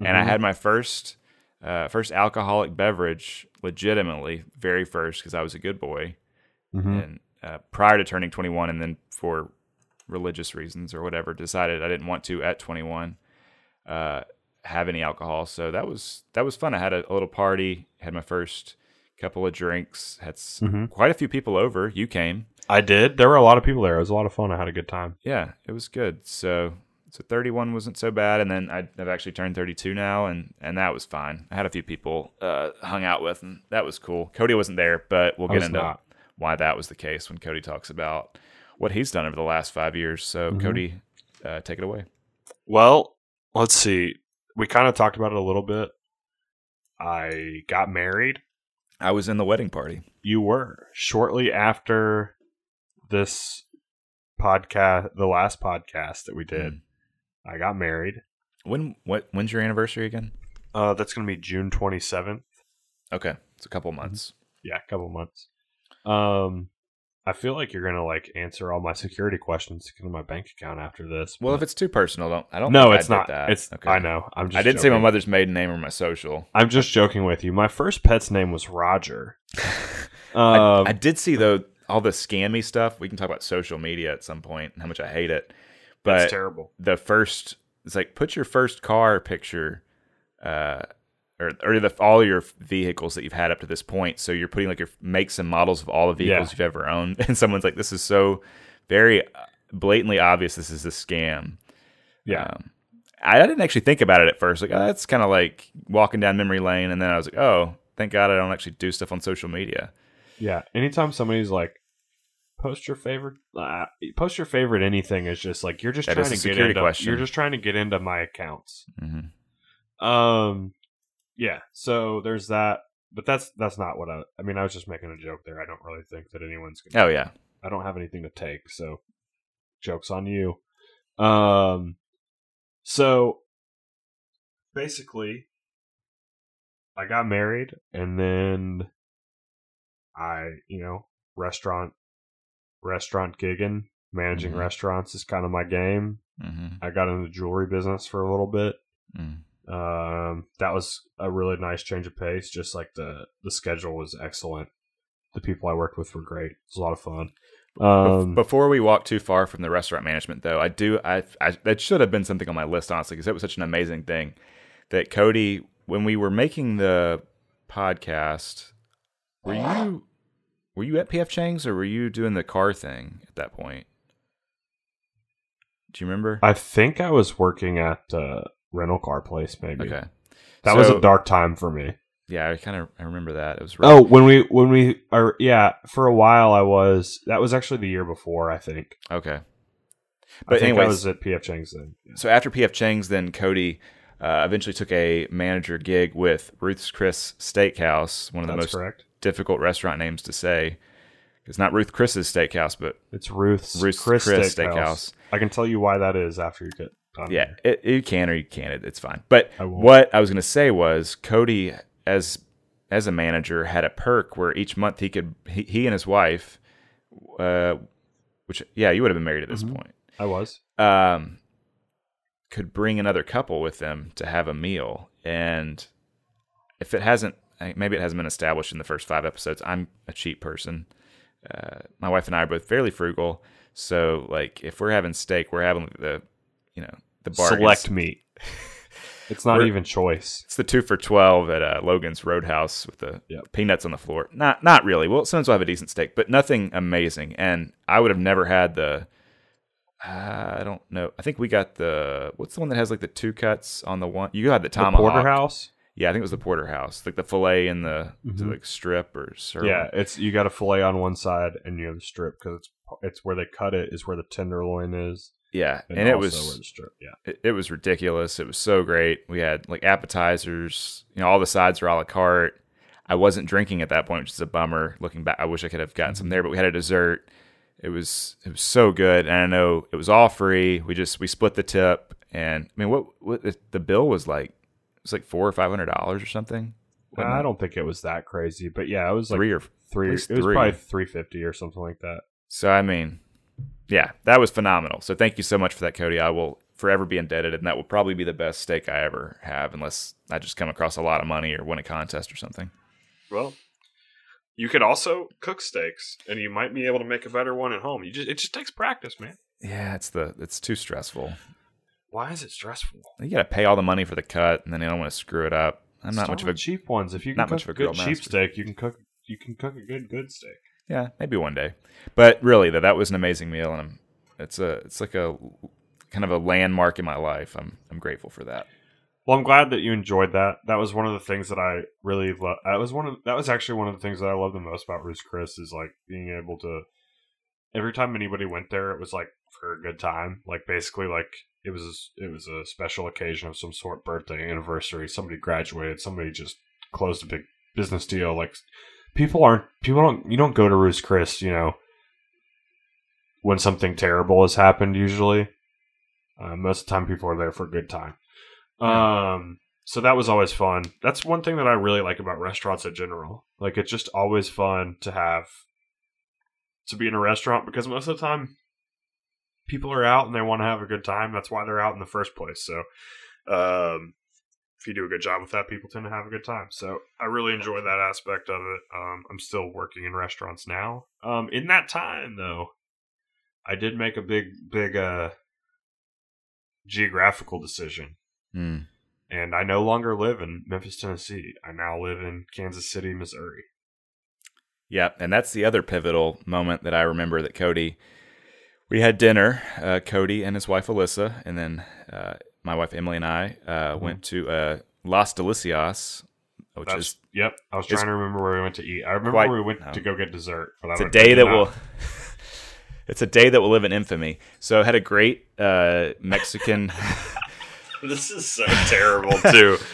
Speaker 1: And I
Speaker 2: Mhm.
Speaker 1: had my first uh, first alcoholic beverage legitimately, very first because I was a good boy.
Speaker 2: Mhm.
Speaker 1: And uh, prior to turning 21 and then for religious reasons or whatever decided I didn't want to at 21 uh, have any alcohol. So that was that was fun. I had a, a little party, had my first couple of drinks, had
Speaker 2: Mhm.
Speaker 1: quite a few people over. You came.
Speaker 2: I did. There were a lot of people there. It was a lot of fun. I had a good time.
Speaker 1: Yeah, it was good. So so 31 wasn't so bad and then I- I've actually turned 32 now and and that was fine. I had a few people uh, hung out with and that was cool. Cody wasn't there, but we'll get into
Speaker 2: not.
Speaker 1: why that was the case when Cody talks about what he's done over the last 5 years. So
Speaker 2: Mhm.
Speaker 1: Cody, uh, take it away.
Speaker 2: Well, let's see. We kind of talked about it a little bit. I got married.
Speaker 1: I was in the wedding party.
Speaker 2: You were shortly after this podcast, the last podcast that we did. I got married.
Speaker 1: When what when's your anniversary again?
Speaker 2: Uh, that's going to be June 27th.
Speaker 1: Okay, it's a couple months.
Speaker 2: Yeah, a couple months. Um, I feel like you're going to like answer all my security questions to get in my bank account after this.
Speaker 1: Well, if it's too personal, don't I don't.
Speaker 2: no,
Speaker 1: I
Speaker 2: it's not.
Speaker 1: That.
Speaker 2: It's
Speaker 1: Okay.
Speaker 2: I know. I'm just.
Speaker 1: I didn't say my mother's maiden name or my social.
Speaker 2: I'm just joking with you. My first pet's name was Roger.
Speaker 1: I,
Speaker 2: Um,
Speaker 1: I did see though all the scammy stuff. We can talk about social media at some point and how much I hate it. But
Speaker 2: terrible.
Speaker 1: the first, it's like put your first car picture, uh, or or the, all your vehicles that you've had up to this point. So you're putting like your makes and models of all the vehicles
Speaker 2: Yeah.
Speaker 1: you've ever owned, and someone's like, "This is so very blatantly obvious. This is a scam."
Speaker 2: Yeah.
Speaker 1: Um, I didn't actually think about it at first. Like, oh, that's kind of like walking down memory lane. And then I was like, oh, thank God I don't actually do stuff on social media.
Speaker 2: Yeah. Anytime somebody's like, post your favorite, uh, post your favorite anything is just like you're just
Speaker 1: That
Speaker 2: trying to get into.
Speaker 1: question.
Speaker 2: You're just trying to get into my accounts.
Speaker 1: hmm
Speaker 2: Um, yeah. So there's that, but that's that's not what I. I mean, I was just making a joke there. I don't really think that anyone's gonna.
Speaker 1: Oh, yeah.
Speaker 2: I don't have anything to take, so jokes on you. Um, so basically, I got married, and then I, you know, restaurant, restaurant gigging, managing
Speaker 1: Mhm.
Speaker 2: restaurants is kind of my game.
Speaker 1: hmm
Speaker 2: I got in the jewelry business for a little bit.
Speaker 1: mm
Speaker 2: Um, that was a really nice change of pace. Just like the the schedule was excellent. The people I worked with were great. It was a lot of fun. Um,
Speaker 1: Before we walk too far from the restaurant management, though, I do, I, I that should have been something on my list, honestly, because it was such an amazing thing that Cody, when we were making the podcast, were you, were you at PF Chang's or were you doing the car thing at that point? Do you remember?
Speaker 2: I think I was working at uh, rental car place. Maybe
Speaker 1: okay.
Speaker 2: that was a dark time for me.
Speaker 1: Yeah, I kind of I remember that. It was rough.
Speaker 2: Oh, when we when we are yeah for a while I was that was actually the year before I think.
Speaker 1: okay. But
Speaker 2: think I was at PF Chang's then. Yeah.
Speaker 1: so after PF Chang's, then Cody uh, eventually took a manager gig with Ruth's Chris Steakhouse, one of the
Speaker 2: That's
Speaker 1: most
Speaker 2: correct.
Speaker 1: difficult restaurant names to say. It's not Ruth Chris's Steakhouse, but
Speaker 2: It's Ruth's,
Speaker 1: Ruth's
Speaker 2: Chris,
Speaker 1: Chris
Speaker 2: Steakhouse.
Speaker 1: Steakhouse.
Speaker 2: I can tell you why that is after you get
Speaker 1: yeah, it, you can or you can't. It, it's fine. But
Speaker 2: I
Speaker 1: what I was going to say was Cody, as as a manager, had a perk where each month he could he, he and his wife, uh, which yeah, you would have been married at this
Speaker 2: Mhm.
Speaker 1: point.
Speaker 2: I was.
Speaker 1: um, could bring another couple with them to have a meal. And if it hasn't, maybe it hasn't been established in the first five episodes. I'm a cheap person. Uh, my wife and I are both fairly frugal, so like if we're having steak, we're having the, you know, the bargains.
Speaker 2: Select meat. It's not
Speaker 1: We're-
Speaker 2: even choice.
Speaker 1: It's the two for twelve at uh, Logan's Roadhouse with the
Speaker 2: Yep.
Speaker 1: peanuts on the floor. Not not really. Well, sometimes we'll have a decent steak, but nothing amazing. And I would have never had the. Uh, I don't know. I think we got the what's the one that has like the two cuts on the one. You had the
Speaker 2: The
Speaker 1: tomahawk.
Speaker 2: porterhouse.
Speaker 1: Yeah, I think it was the porterhouse, like the fillet and the
Speaker 2: Mhm.
Speaker 1: like strip or.
Speaker 2: Yeah, it's you got a fillet on one side and you have the strip because it's it's where they cut it is where the tenderloin is,
Speaker 1: yeah, and, it was
Speaker 2: strip. Yeah,
Speaker 1: it, it was ridiculous. It was so great. We had like appetizers, you know, all the sides were a la carte. I wasn't drinking at that point, which is a bummer. Looking back, I wish I could have gotten some mm-hmm. there, but we had a dessert. It was it was so good, and I know it was all free. We just we split the tip, and I mean, what what the- bill was like? It was like four or five hundred dollars or something.
Speaker 2: I don't think it was that crazy, but yeah, it was like
Speaker 1: three or
Speaker 2: three. It was
Speaker 1: three.
Speaker 2: probably three fifty or something like that.
Speaker 1: So I mean, yeah, that was phenomenal. So thank you so much for that, Cody. I will forever be indebted, and that will probably be the best steak I ever have, unless I just come across a lot of money or win a contest or something.
Speaker 2: Well, you could also cook steaks, and you might be able to make a better one at home. You just it just takes practice, man.
Speaker 1: Yeah, it's the it's too stressful.
Speaker 2: Why is it stressful?
Speaker 1: You got to pay all the money for the cut, and then you don't want to screw it up. I'm not much of a
Speaker 2: cheap ones. If you can
Speaker 1: not
Speaker 2: cook
Speaker 1: much of a
Speaker 2: a good cheap
Speaker 1: master.
Speaker 2: steak, you can cook you can cook a good good steak.
Speaker 1: Yeah, maybe one day. But really, though, that was an amazing meal, and I'm, it's a it's like a kind of a landmark in my life. I'm I'm grateful for that.
Speaker 2: Well, I'm glad that you enjoyed that. That was one of the things that I really love. That was one of that was actually one of the things that I love the most about Ruth's Chris is like being able to. Every time anybody went there, it was like for a good time. Like basically, like it was it was a special occasion of some sort, birthday, anniversary. Somebody graduated. Somebody just closed a big business deal. Like people aren't people don't you don't go to Ruth's Chris, you know, when something terrible has happened. Usually, uh, most of the time, people are there for a good time. Um, so that was always fun. That's one thing that I really like about restaurants in general. Like it's just always fun to have to be in a restaurant because most of the time people are out and they want to have a good time. That's why they're out in the first place. So, um, if you do a good job with that, people tend to have a good time. So I really enjoy that aspect of it. Um, I'm still working in restaurants now. Um, in that time though, I did make a big, big, uh, geographical decision
Speaker 1: Mm.
Speaker 2: and I no longer live in Memphis, Tennessee. I now live in Kansas City, Missouri.
Speaker 1: Yeah, and that's the other pivotal moment that I remember that Cody. We had dinner, uh, Cody and his wife Alyssa, and then uh, my wife Emily and I uh, went to uh, Las Delicias, which
Speaker 2: That's
Speaker 1: is
Speaker 2: yep. I was trying to remember where we went to eat. I remember
Speaker 1: quite-
Speaker 2: where we went to go get dessert. But
Speaker 1: it's a day that will. it's a day that will live in infamy. So I had a great uh, Mexican.
Speaker 2: This is so terrible too.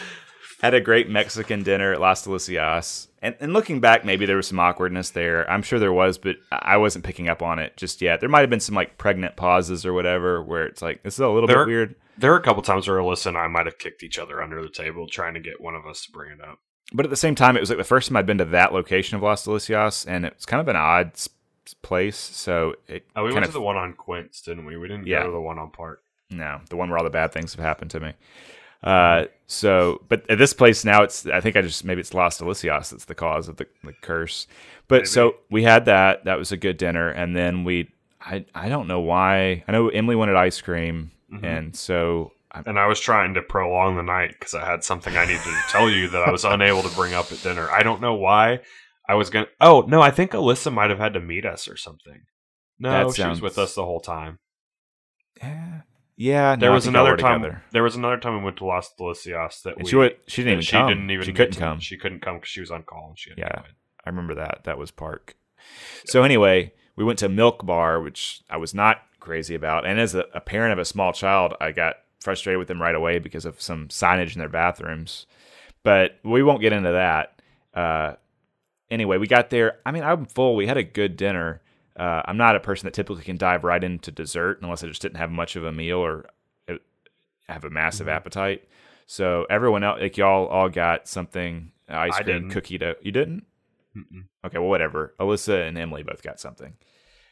Speaker 1: had a great Mexican dinner at Las Delicias. And, and looking back, maybe there was some awkwardness there. I'm sure there was, but I wasn't picking up on it just yet. There might have been some like pregnant pauses or whatever where it's like, this is a little
Speaker 2: There-
Speaker 1: bit weird.
Speaker 2: there were a couple times where Alyssa and I might have kicked each other under the table trying to get one of us to bring it up.
Speaker 1: But at the same time, it was like the first time I'd been to that location of Las Delicias, and it's kind of an odd place. So it
Speaker 2: Oh, we went to the one on Quince, didn't we? We didn't
Speaker 1: Yeah.
Speaker 2: go to the one on Park.
Speaker 1: no, the one where all the bad things have happened to me. Uh, so, but at this place now, it's I think I just maybe it's Lost Delicias that's the cause of the, the curse. But
Speaker 2: Maybe.
Speaker 1: so we had that. That was a good dinner, and then we I I don't know why I know Emily wanted ice cream,
Speaker 2: Mhm.
Speaker 1: and so I,
Speaker 2: And I was trying to prolong the night because I had something I needed to tell you that I was unable to bring up at dinner. I don't know why. I was gonna. Oh no, I think Alyssa might have had to meet us or something. No,
Speaker 1: That
Speaker 2: she was with us the whole time.
Speaker 1: yeah yeah.
Speaker 2: There was another time.
Speaker 1: together.
Speaker 2: There was another time we went to Las Delicias that
Speaker 1: And
Speaker 2: we.
Speaker 1: she would, she didn't even
Speaker 2: she
Speaker 1: come.
Speaker 2: didn't even.
Speaker 1: she couldn't
Speaker 2: to-
Speaker 1: come.
Speaker 2: She couldn't come because she was on call and she had to
Speaker 1: Yeah. I remember that. That was Park. So anyway, we went to Milk Bar, which I was not crazy about. And as a, a parent of a small child, I got frustrated with them right away because of some signage in their bathrooms. But we won't get into that. Uh, anyway, we got there. I mean, I'm full. We had a good dinner. Uh, I'm not a person that typically can dive right into dessert unless I just didn't have much of a meal or uh, have a massive
Speaker 2: Mhm.
Speaker 1: appetite. So everyone else, like y'all, all got something ice
Speaker 2: I
Speaker 1: cream,
Speaker 2: didn't.
Speaker 1: cookie dough. You didn't?
Speaker 2: Mm-mm.
Speaker 1: okay, well, whatever. Alyssa and Emily both got something.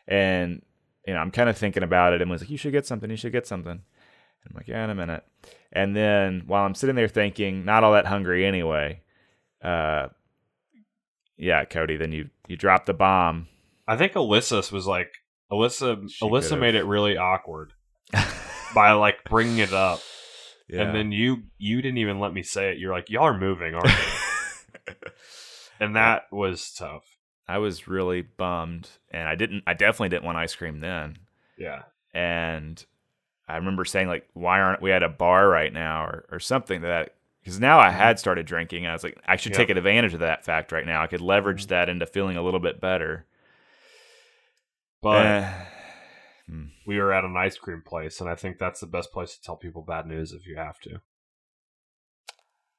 Speaker 1: And, you know, I'm kind of thinking about it. Emily's like, you should get something. You should get something. And I'm like, yeah, in a minute. And then while I'm sitting there thinking, not all that hungry anyway, uh, yeah, Cody. Then you you drop the bomb.
Speaker 2: I think Alyssa was like Alyssa.
Speaker 1: She
Speaker 2: Alyssa
Speaker 1: could've.
Speaker 2: made it really awkward by like bringing it up,
Speaker 1: Yeah.
Speaker 2: and then you you didn't even let me say it. You're like, y'all are moving, aren't you? and that was tough.
Speaker 1: I was really bummed, and I didn't. I definitely didn't want ice cream then.
Speaker 2: Yeah.
Speaker 1: And I remember saying like, "Why aren't we at a bar right now?" or or something that. Because now I had mm-hmm. started drinking, and I was like, I should
Speaker 2: Yep.
Speaker 1: take advantage of that fact right now. I could leverage mm-hmm. that into feeling a little bit better.
Speaker 2: But
Speaker 1: Eh, hmm.
Speaker 2: we were at an ice cream place, and I think that's the best place to tell people bad news if you have to.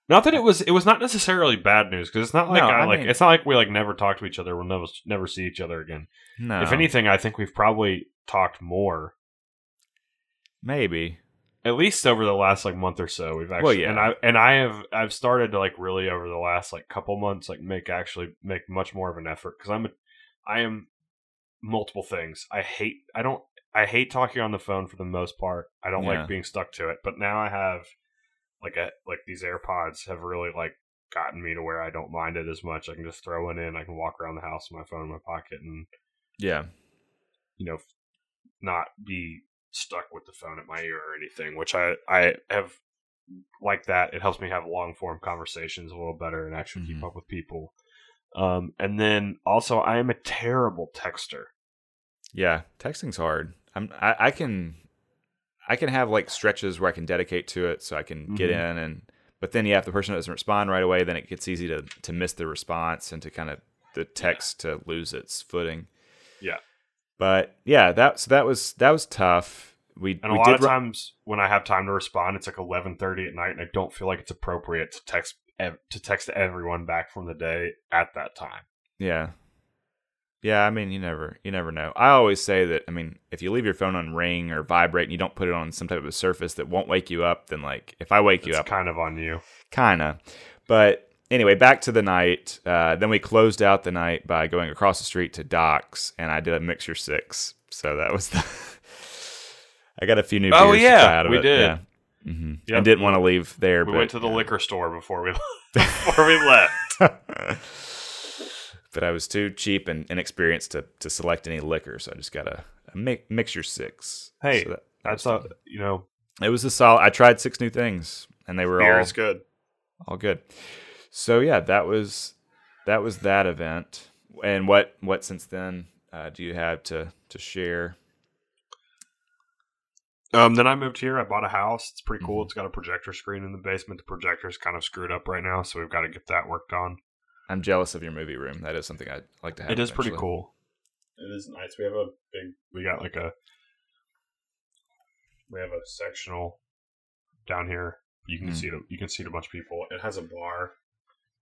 Speaker 2: Not that it was it was not necessarily bad news because it's not like
Speaker 1: No,
Speaker 2: I,
Speaker 1: I
Speaker 2: like
Speaker 1: mean-
Speaker 2: it's not like we like never talk to each other. We'll never never see each other again.
Speaker 1: no,
Speaker 2: If anything, I think we've probably talked more
Speaker 1: maybe.
Speaker 2: at least over the last like month or so. We've actually
Speaker 1: Well, yeah.
Speaker 2: and I and I have I've started to like really over the last like couple months like make actually make much more of an effort because I'm a, I am multiple things. I hate I don't I hate talking on the phone for the most part. I don't
Speaker 1: Yeah.
Speaker 2: like being stuck to it. But now I have like a like these AirPods have really like gotten me to where I don't mind it as much. I can just throw it in. I can walk around the house with my phone in my pocket and
Speaker 1: Yeah,
Speaker 2: you know not be stuck with the phone at my ear or anything. Which I I have like that. It helps me have long form conversations a little better and actually keep
Speaker 1: Mhm.
Speaker 2: up with people. Um, and then also I am a terrible texter.
Speaker 1: yeah. Texting's hard. I'm. I, I can. I can have like stretches where I can dedicate to it, so I can get
Speaker 2: Mhm.
Speaker 1: in and. But then, yeah, if the person doesn't respond right away, then it gets easy to to miss the response and to kind of the text to lose its footing.
Speaker 2: Yeah.
Speaker 1: But yeah, that so that was that was tough. We
Speaker 2: And
Speaker 1: we
Speaker 2: a lot
Speaker 1: did
Speaker 2: of times when I have time to respond, it's like eleven thirty at night, and I don't feel like it's appropriate to text ev- to text everyone back from the day at that time.
Speaker 1: Yeah. Yeah, I mean, you never, you never know. I always say that. I mean, if you leave your phone on ring or vibrate and you don't put it on some type of a surface that won't wake you up, then like, if I wake you up It's
Speaker 2: kind of on you.
Speaker 1: kind of. But anyway, back to the night. Uh, then we closed out the night by going across the street to Doc's, and I did a mixture six. So that was the. I got a few new.
Speaker 2: Oh, yeah,
Speaker 1: try out of
Speaker 2: we
Speaker 1: it.
Speaker 2: did.
Speaker 1: Yeah. Hmm
Speaker 2: Yep.
Speaker 1: And didn't want to leave there.
Speaker 2: We
Speaker 1: but,
Speaker 2: went to the
Speaker 1: yeah.
Speaker 2: liquor store before we before we left.
Speaker 1: but I was too cheap and inexperienced to, to select any liquor, so I just got a, a mi- mixture six.
Speaker 2: Hey,
Speaker 1: So that- that
Speaker 2: a
Speaker 1: fun.
Speaker 2: you know
Speaker 1: it was a solid. I tried six new things, and they were all
Speaker 2: good.
Speaker 1: all good. So yeah, that was that was that event. And what what since then uh, do you have to to share?
Speaker 2: Um, then I moved here. I bought a house. It's pretty cool.
Speaker 1: Mhm.
Speaker 2: It's got a projector screen in the basement. The projector's kind of screwed up right now, so we've got to get that worked on.
Speaker 1: I'm jealous of your movie room. That is something I'd like to have.
Speaker 2: It is pretty cool. It is nice. We have a big. We got like a. We have a sectional down here. You can
Speaker 1: Hmm.
Speaker 2: see it. You can see it a bunch of people. It has a bar,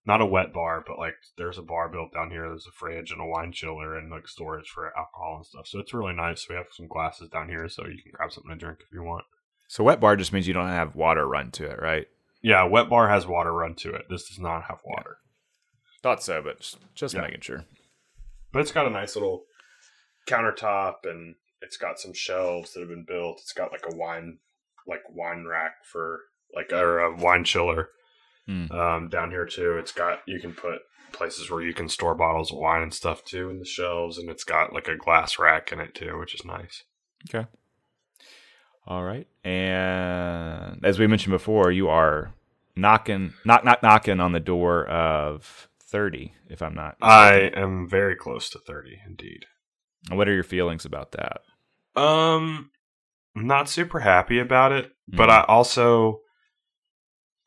Speaker 2: not a wet bar, but like there's a bar built down here. There's a fridge and a wine chiller and like storage for alcohol and stuff. So it's really nice. We have some glasses down here, so you can grab something to drink if you want.
Speaker 1: So wet bar just means you don't have water run to it, right?
Speaker 2: Yeah, wet bar has water run to it. This does not have water.
Speaker 1: Thought so, but just, just
Speaker 2: Yeah.
Speaker 1: making sure.
Speaker 2: But it's got a nice little countertop and it's got some shelves that have been built. It's got like a wine like wine rack for like or a wine chiller
Speaker 1: Hmm.
Speaker 2: um, down here too. It's got you can put places where you can store bottles of wine and stuff too in the shelves and it's got like a glass rack in it too, which is nice.
Speaker 1: Okay. All right. And as we mentioned before, you are knocking, knock, knock, knocking on the door of 30, if I'm not.
Speaker 2: I am very close to 30 indeed.
Speaker 1: What are your feelings about that?
Speaker 2: Um, I'm not super happy about it, but
Speaker 1: Mhm.
Speaker 2: I also,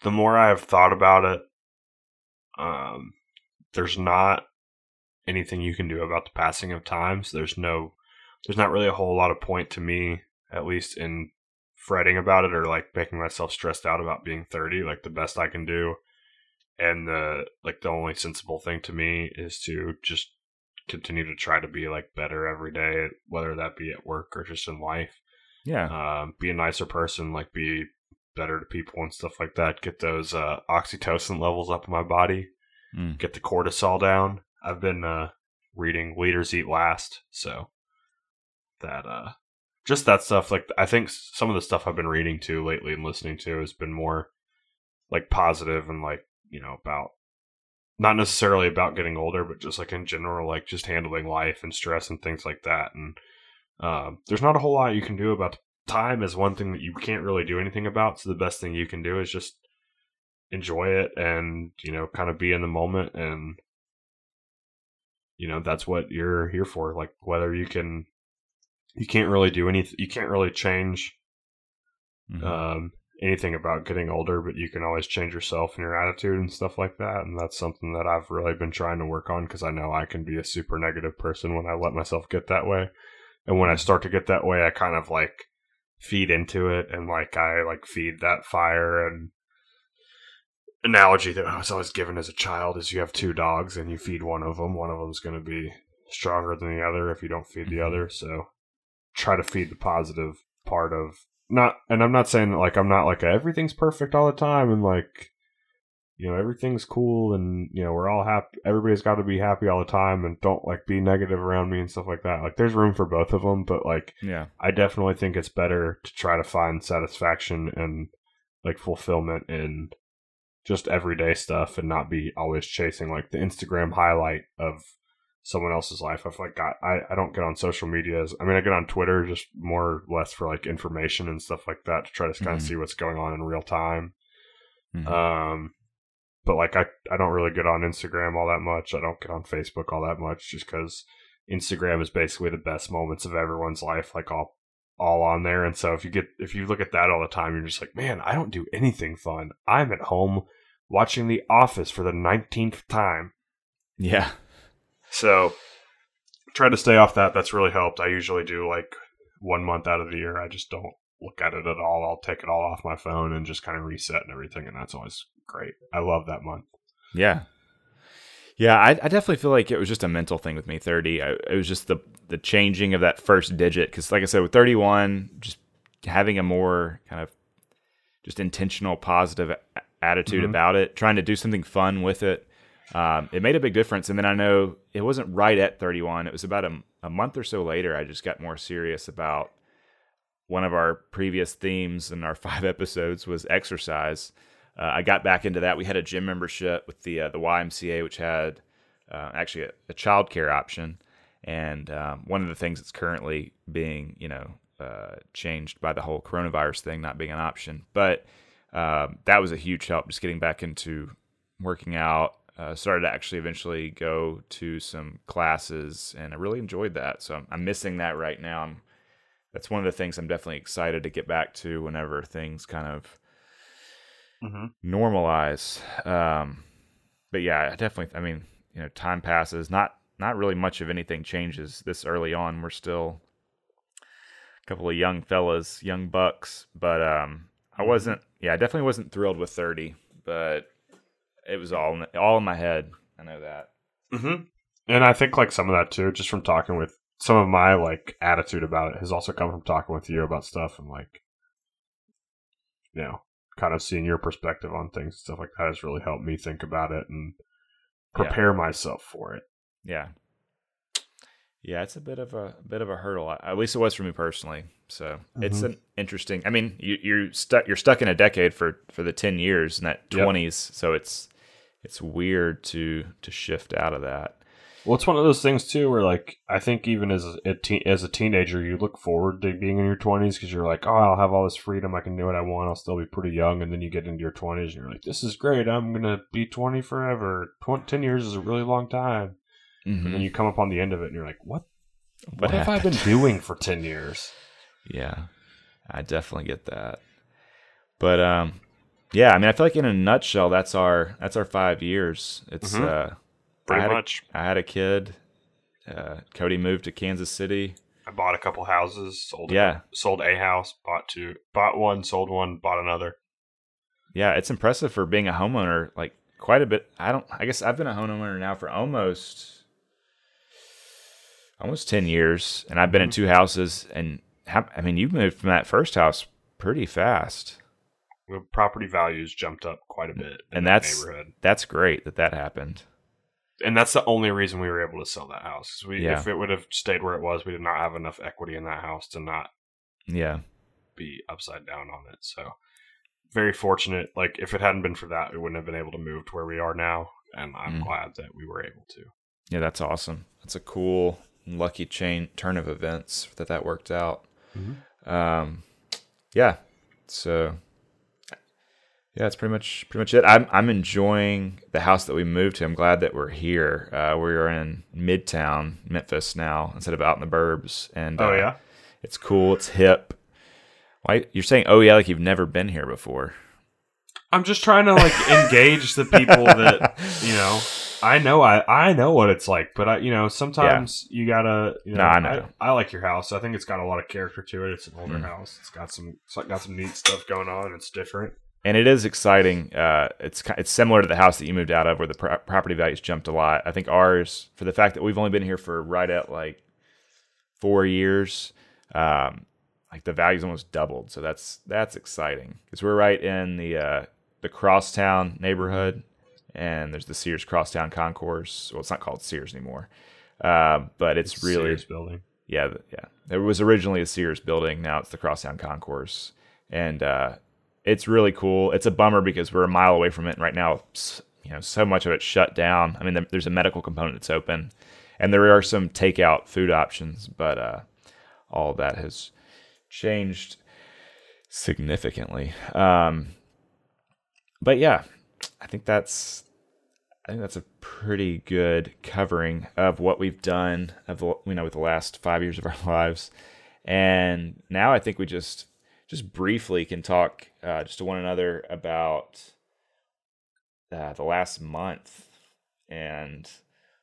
Speaker 2: the more I have thought about it, um, there's not anything you can do about the passing of times. There's no, there's not really a whole lot of point to me, at least in fretting about it or like making myself stressed out about being 30. Like the best I can do, and the like the only sensible thing to me is to just continue to try to be like better every day, whether that be at work or just in life.
Speaker 1: Yeah.
Speaker 2: Um, be a nicer person, like be better to people and stuff like that. Get those uh, oxytocin levels up in my body.
Speaker 1: Mm.
Speaker 2: Get the cortisol down. I've been uh, reading Leaders Eat Last, so that uh, just that stuff. Like I think some of the stuff I've been reading to lately and listening to has been more like positive and like you know about not necessarily about getting older, but just like in general, like just handling life and stress and things like that. And um, there's not a whole lot you can do about time. Is one thing that you can't really do anything about. So the best thing you can do is just enjoy it and you know kind of be in the moment and you know that's what you're here for like whether you can you can't really do anything you can't really change
Speaker 1: Mhm.
Speaker 2: um, anything about getting older but you can always change yourself and your attitude and stuff like that and that's something that i've really been trying to work on because i know i can be a super negative person when i let myself get that way and when i start to get that way i kind of like feed into it and like i like feed that fire and analogy that I was always given as a child is you have two dogs and you feed one of them. One of them's going to be stronger than the other if you don't feed the
Speaker 1: Mhm.
Speaker 2: other. So try to feed the positive part of not. And I'm not saying that like I'm not like a, everything's perfect all the time and like you know everything's cool and you know we're all happy. Everybody's got to be happy all the time and don't like be negative around me and stuff like that. Like there's room for both of them, but like
Speaker 1: Yeah.
Speaker 2: I definitely think it's better to try to find satisfaction and like fulfillment in just everyday stuff and not be always chasing like the Instagram highlight of someone else's life. I've like got I, I don't get on social media as I mean I get on Twitter just more or less for like information and stuff like that to try to kind
Speaker 1: Mhm.
Speaker 2: of see what's going on in real time.
Speaker 1: Mhm.
Speaker 2: Um but like I I don't really get on Instagram all that much. I don't get on Facebook all that much just cuz Instagram is basically the best moments of everyone's life like all all on there and so if you get if you look at that all the time you're just like, "Man, I don't do anything fun. I'm at home watching The Office for the 19th time."
Speaker 1: yeah.
Speaker 2: So try to stay off that. That's really helped. I usually do like one month out of the year. I just don't look at it at all. I'll take it all off my phone and just kind of reset and everything, and that's always great. I love that month.
Speaker 1: Yeah. Yeah, I, I definitely feel like it was just a mental thing with me. Thirty, I, it was just the the changing of that first digit. Because, like I said, with thirty one, just having a more kind of just intentional, positive attitude
Speaker 2: Mhm.
Speaker 1: about it, trying to do something fun with it, um, it made a big difference. And then I know it wasn't right at thirty one; it was about a, a month or so later. I just got more serious about one of our previous themes in our five episodes was exercise. Uh, I got back into that. We had a gym membership with the uh, the YMCA, which had uh, actually a, a child care option, and um, one of the things that's currently being you know uh, changed by the whole coronavirus thing not being an option. But um, that was a huge help, just getting back into working out. Uh, started to actually eventually go to some classes, and I really enjoyed that. So I'm, I'm missing that right now. I'm, that's one of the things I'm definitely excited to get back to whenever things kind of
Speaker 2: Mm-hmm.
Speaker 1: normalize. Um, but yeah, definitely. I mean, you know, time passes. Not not really much of anything changes this early on. We're still a couple of young fellas, young bucks. But um, I wasn't. Yeah, I definitely wasn't thrilled with thirty. But it was all in, all in my head. I know that.
Speaker 2: Mm-hmm. And I think like some of that too, just from talking with some of my like attitude about it has also come from talking with you about stuff and like, you know, kind of seeing your perspective on things and stuff like that has really helped me think about it and
Speaker 1: Yeah.
Speaker 2: prepare myself for it.
Speaker 1: Yeah. Yeah, it's a bit of a, bit of a hurdle. At least it was for me personally. So it's
Speaker 2: Mhm.
Speaker 1: an interesting. I mean, you, you're stuck. You're stuck in a decade for for the ten years in that
Speaker 2: Yep.
Speaker 1: twenties. So it's it's weird to to shift out of that.
Speaker 2: Well, it's one of those things too, where like I think even as a teen, as a teenager, you look forward to being in your twenties because you're like, oh, I'll have all this freedom, I can do what I want, I'll still be pretty young, and then you get into your twenties and you're like, this is great, I'm gonna be twenty forever. Tw- Ten years is a really long time, and then
Speaker 1: Mhm.
Speaker 2: you come up on the end of it and you're like, what?
Speaker 1: What
Speaker 2: What, have I been doing for ten years?
Speaker 1: Yeah, I definitely get that. But um, yeah, I mean, I feel like in a nutshell, that's our that's our five years. It's
Speaker 2: Mhm.
Speaker 1: uh,
Speaker 2: Pretty
Speaker 1: I
Speaker 2: much.
Speaker 1: I had a kid. Uh, Cody moved to Kansas City.
Speaker 2: I bought a couple houses, sold
Speaker 1: Yeah,
Speaker 2: sold a house, bought two, bought one, sold one, bought another.
Speaker 1: yeah, it's impressive for being a homeowner. Like quite a bit. I don't. I guess I've been a homeowner now for almost almost ten years, and I've been in
Speaker 2: Mhm.
Speaker 1: two houses. And how, I mean, you moved from that first house pretty fast.
Speaker 2: The property values jumped up quite a bit, in
Speaker 1: And
Speaker 2: that
Speaker 1: that's-
Speaker 2: neighborhood.
Speaker 1: That's great that that happened.
Speaker 2: And that's the only reason we were able to sell that house. We,
Speaker 1: Yeah.
Speaker 2: if it would have stayed where it was, we did not have enough equity in that house to not
Speaker 1: Yeah.
Speaker 2: be upside down on it. So, very fortunate. Like, if it hadn't been for that, we wouldn't have been able to move to where we are now. and I'm
Speaker 1: Mm.
Speaker 2: glad that we were able to.
Speaker 1: Yeah, that's awesome. That's a cool, lucky chain turn of events that that worked out.
Speaker 2: Mhm.
Speaker 1: Um, yeah. So, yeah, that's pretty much pretty much it. I'm I'm enjoying the house that we moved to. I'm glad that we're here. Uh, we're in Midtown, Memphis now, instead of out in the burbs. And
Speaker 2: Oh
Speaker 1: uh,
Speaker 2: yeah,
Speaker 1: it's cool. It's hip. Why you're saying? Oh yeah, like you've never been here before.
Speaker 2: I'm just trying to like engage the people that you know. I know I I know what it's like, but I you know sometimes you gotta you know,
Speaker 1: No, I know.
Speaker 2: I, like your house. I think it's got a lot of character to it. It's an older
Speaker 1: Mm.
Speaker 2: house. It's got some it's got some neat stuff going on. It's different.
Speaker 1: And it is exciting. Uh, it's it's similar to the house that you moved out of, where the pro- property values jumped a lot. I think ours, for the fact that we've only been here for right at like four years, um, like the values almost doubled. So that's that's exciting because we're right in the uh, the Crosstown neighborhood, and there's the Sears Crosstown Concourse. Well, it's not called Sears anymore, uh, but it's, really
Speaker 2: Sears building.
Speaker 1: yeah, yeah. It was originally a Sears building. Now it's the Crosstown Concourse, and uh, it's really cool. It's a bummer because we're a mile away from it right now. You know, so much of it's shut down. I mean, there's a medical component that's open, and there are some takeout food options, but uh, all that has changed significantly. Um, but yeah, I think that's I think that's a pretty good covering of what we've done of you know with the last five years of our lives, and now I think we just just briefly can talk uh, just to one another about uh, the last month and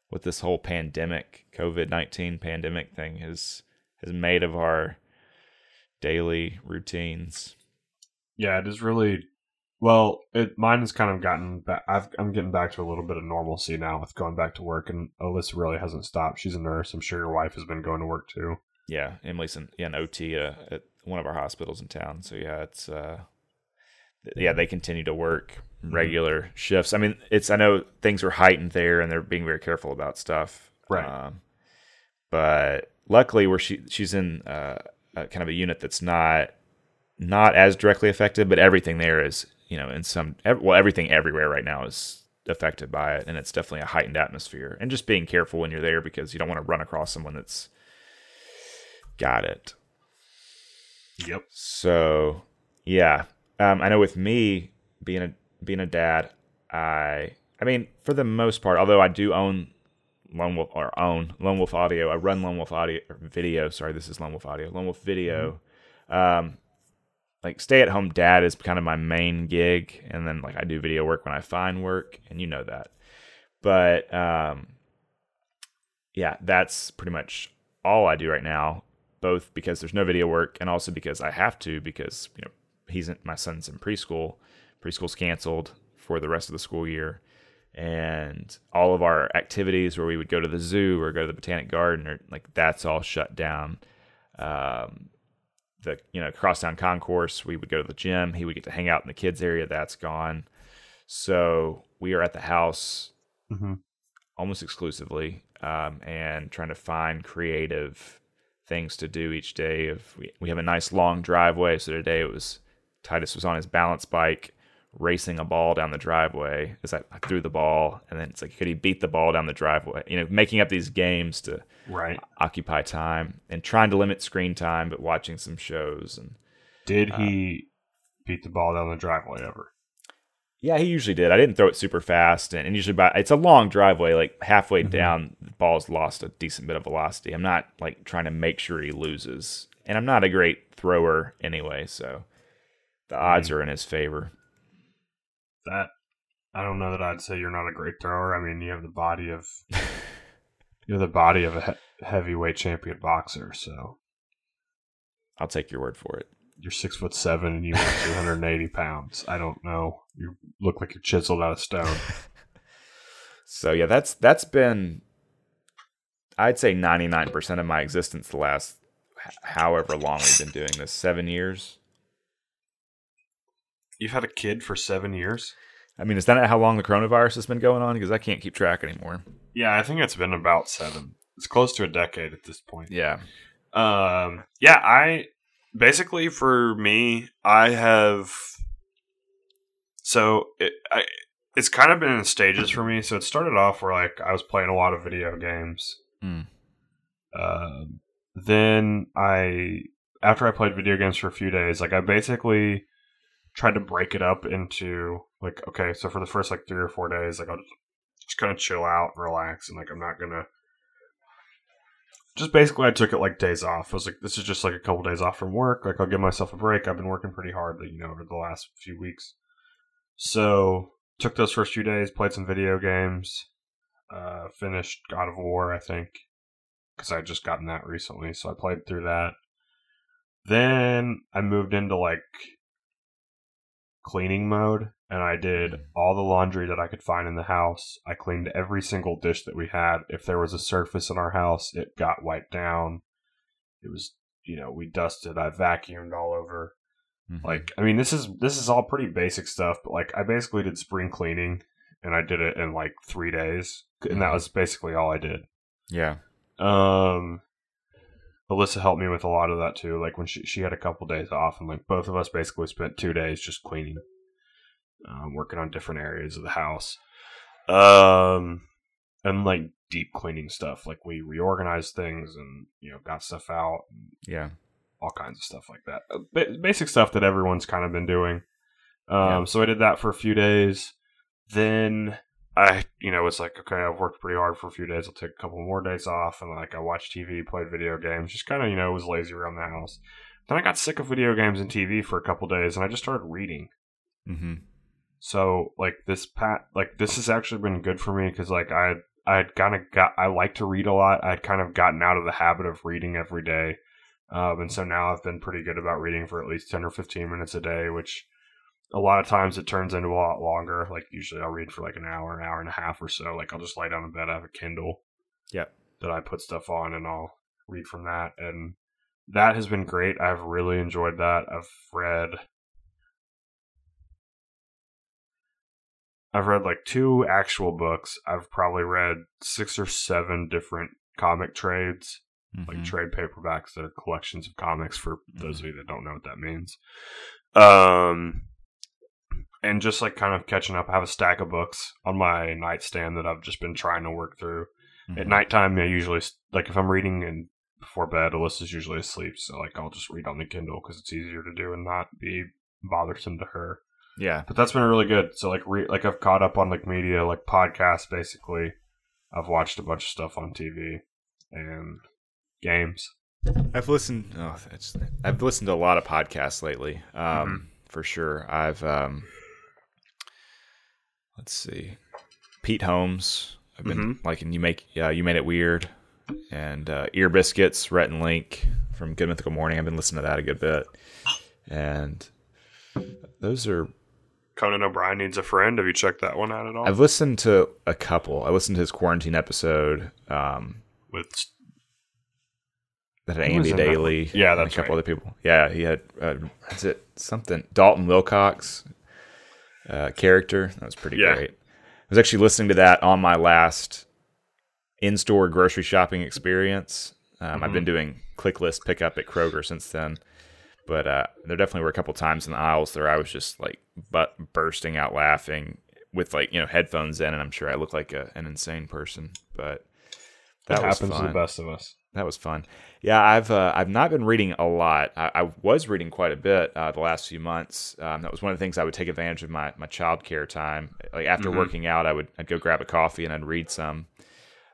Speaker 1: what this whole pandemic, COVID nineteen pandemic thing has has made of our daily routines.
Speaker 2: Yeah, it is really well. It mine has kind of gotten back. I've, I'm getting back to a little bit of normalcy now with going back to work, and Alyssa really hasn't stopped. She's a nurse. I'm sure your wife has been going to work too.
Speaker 1: Yeah, Emily's in yeah, an OT uh, at one of our hospitals in town. So yeah, it's uh, yeah, they continue to work regular shifts. I mean, it's I know things were heightened there, and they're being very careful about stuff.
Speaker 2: Right.
Speaker 1: Um, but luckily, where she she's in uh, a, kind of a unit that's not not as directly affected, but everything there is you know in some ev- well everything everywhere right now is affected by it, and it's definitely a heightened atmosphere. And just being careful when you're there because you don't want to run across someone that's got it.
Speaker 2: Yep.
Speaker 1: So yeah, um, I know with me being a being a dad, I I mean for the most part, although I do own Lone Wolf or own Lone Wolf Audio, I run Lone Wolf Audio or Video. Sorry, this is Lone Wolf Audio. Lone Wolf Video. Um, like stay at home dad is kind of my main gig, and then like I do video work when I find work, and you know that. But um, yeah, that's pretty much all I do right now both because there's no video work and also because I have to because you know he's in, my son's in preschool. Preschool's canceled for the rest of the school year, and all of our activities where we would go to the zoo or go to the botanic garden or like that's all shut down. Um, the you know crosstown concourse, we would go to the gym. He would get to hang out in the kids area. That's gone. So we are at the house
Speaker 2: Mm-hmm.
Speaker 1: almost exclusively um, and trying to find creative things to do each day if we, we have a nice long driveway so today it was titus was on his balance bike racing a ball down the driveway as I, I threw the ball and then it's like could he beat the ball down the driveway you know making up these games to
Speaker 2: Right.
Speaker 1: occupy time and trying to limit screen time but watching some shows and
Speaker 2: Did
Speaker 1: Uh,
Speaker 2: he beat the ball down the driveway ever?
Speaker 1: Yeah, he usually did. I didn't throw it super fast, and, and usually by it's a long driveway. Like halfway
Speaker 2: Mhm.
Speaker 1: down, the ball's lost a decent bit of velocity. I'm not like trying to make sure he loses, and I'm not a great thrower anyway, so the odds are in his favor.
Speaker 2: That I don't know that I'd say you're not a great thrower. I mean, you have the body of you have the body of a he- heavyweight champion boxer. So
Speaker 1: I'll take your word for it.
Speaker 2: You're six foot seven and you weigh 280 pounds. I don't know. You look like you're chiseled out of stone.
Speaker 1: So yeah, that's that's been I'd say 99% of my existence the last however long we've been doing this, 7 years.
Speaker 2: You've had a kid for seven years.
Speaker 1: I mean, is that how long the coronavirus has been going on because I can't keep track anymore.
Speaker 2: Yeah, I think it's been about seven. It's close to a decade at this point.
Speaker 1: Yeah.
Speaker 2: Um, yeah, I basically for me, I have so it, I it's kind of been in stages for me. So it started off where like I was playing a lot of video games.
Speaker 1: Mm.
Speaker 2: Uh, then I, after I played video games for a few days, like I basically tried to break it up into like okay, so for the first like three or four days, like I'll just kind of chill out and relax, and like I'm not gonna. Just basically, I took it like days off. I was like, this is just like a couple days off from work. Like, I'll give myself a break. I've been working pretty hard, you know, over the last few weeks. So, took those first few days, played some video games, uh, finished God of War, I think, because I just gotten that recently. So I played through that. Then I moved into like cleaning mode and I did all the laundry that I could find in the house. I cleaned every single dish that we had. If there was a surface in our house, it got wiped down. It was, you know, we dusted, I vacuumed all over.
Speaker 1: Mhm.
Speaker 2: Like, I mean, this is this is all pretty basic stuff, but like I basically did spring cleaning and I did it in like 3 days, and that
Speaker 1: Mhm.
Speaker 2: was basically all I did.
Speaker 1: yeah,
Speaker 2: Um, Alyssa helped me with a lot of that too. Like when she she had a couple days off, and like both of us basically spent two days just cleaning, um, working on different areas of the house, um, and like deep cleaning stuff. Like we reorganized things and you know got stuff out, and
Speaker 1: yeah,
Speaker 2: all kinds of stuff like that. Uh, ba- basic stuff that everyone's kind of been doing. Um,
Speaker 1: Yeah.
Speaker 2: so I did that for a few days. Then I, you know, was like, okay, I've worked pretty hard for a few days. I'll take a couple more days off, and like I watched TV, played video games, just kind of, you know, was lazy around the house. Then I got sick of video games and TV for a couple days, and I just started reading.
Speaker 1: hmm
Speaker 2: So like this pat, like this has actually been good for me because like I, I had kind of got, I like to read a lot. I'd kind of gotten out of the habit of reading every day, um, and so now I've been pretty good about reading for at least ten or fifteen minutes a day, which a lot of times it turns into a lot longer. Like usually I'll read for like an hour, an hour and a half or so. Like I'll just lie down in bed, I have a Kindle,
Speaker 1: Yep.
Speaker 2: that I put stuff on, and I'll read from that, and that has been great. I've really enjoyed that. I've read. I've read like two actual books. I've probably read six or seven different comic trades, like
Speaker 1: Mhm.
Speaker 2: trade paperbacks that are collections of comics for those of you that don't know what that means. Um and just like kind of catching up, I have a stack of books on my nightstand that I've just been trying to work through. At
Speaker 1: Mhm.
Speaker 2: nighttime, I usually like if I'm reading and before bed, Alyssa's usually asleep, so like I'll just read on the Kindle because it's easier to do and not be bothersome to her.
Speaker 1: Yeah,
Speaker 2: But that's been really good. So like re- like I've caught up on like media, like podcasts basically. I've watched a bunch of stuff on TV and games.
Speaker 1: I've listened. Oh, I've listened to a lot of podcasts lately. Um, for sure. I've um, let's see, Pete Holmes. I've been liking you make yeah you made it weird, and uh, Ear Biscuits, Rhett and Link from Good Mythical Morning. I've been listening to that a good bit, and those are
Speaker 2: Conan O'Brien needs a friend. Have you checked that one out at all?
Speaker 1: I've listened to a couple. I listened to his quarantine episode. Um,
Speaker 2: With
Speaker 1: that had Andy
Speaker 2: in that one?
Speaker 1: Daly.
Speaker 2: Yeah,
Speaker 1: and
Speaker 2: that's
Speaker 1: a couple
Speaker 2: right.
Speaker 1: other people. Yeah, he had uh, is it something Dalton Wilcox uh, character that was pretty
Speaker 2: Yeah.
Speaker 1: great. I was actually listening to that on my last in-store grocery shopping experience. Um,
Speaker 2: Mm-hmm.
Speaker 1: I've been doing ClickList pickup at Kroger since then, but uh, there definitely were a couple times in the aisles where I was just like butt bursting out laughing with like you know headphones in, and I'm sure I look like a, an insane person, but
Speaker 2: that happens to the best of us.
Speaker 1: that was fun. Yeah, I've uh, I've not been reading a lot. I, I was reading quite a bit uh, the last few months. Um, that was one of the things I would take advantage of my my childcare time. Like after
Speaker 2: Mhm.
Speaker 1: working out, I would I'd go grab a coffee and I'd read some.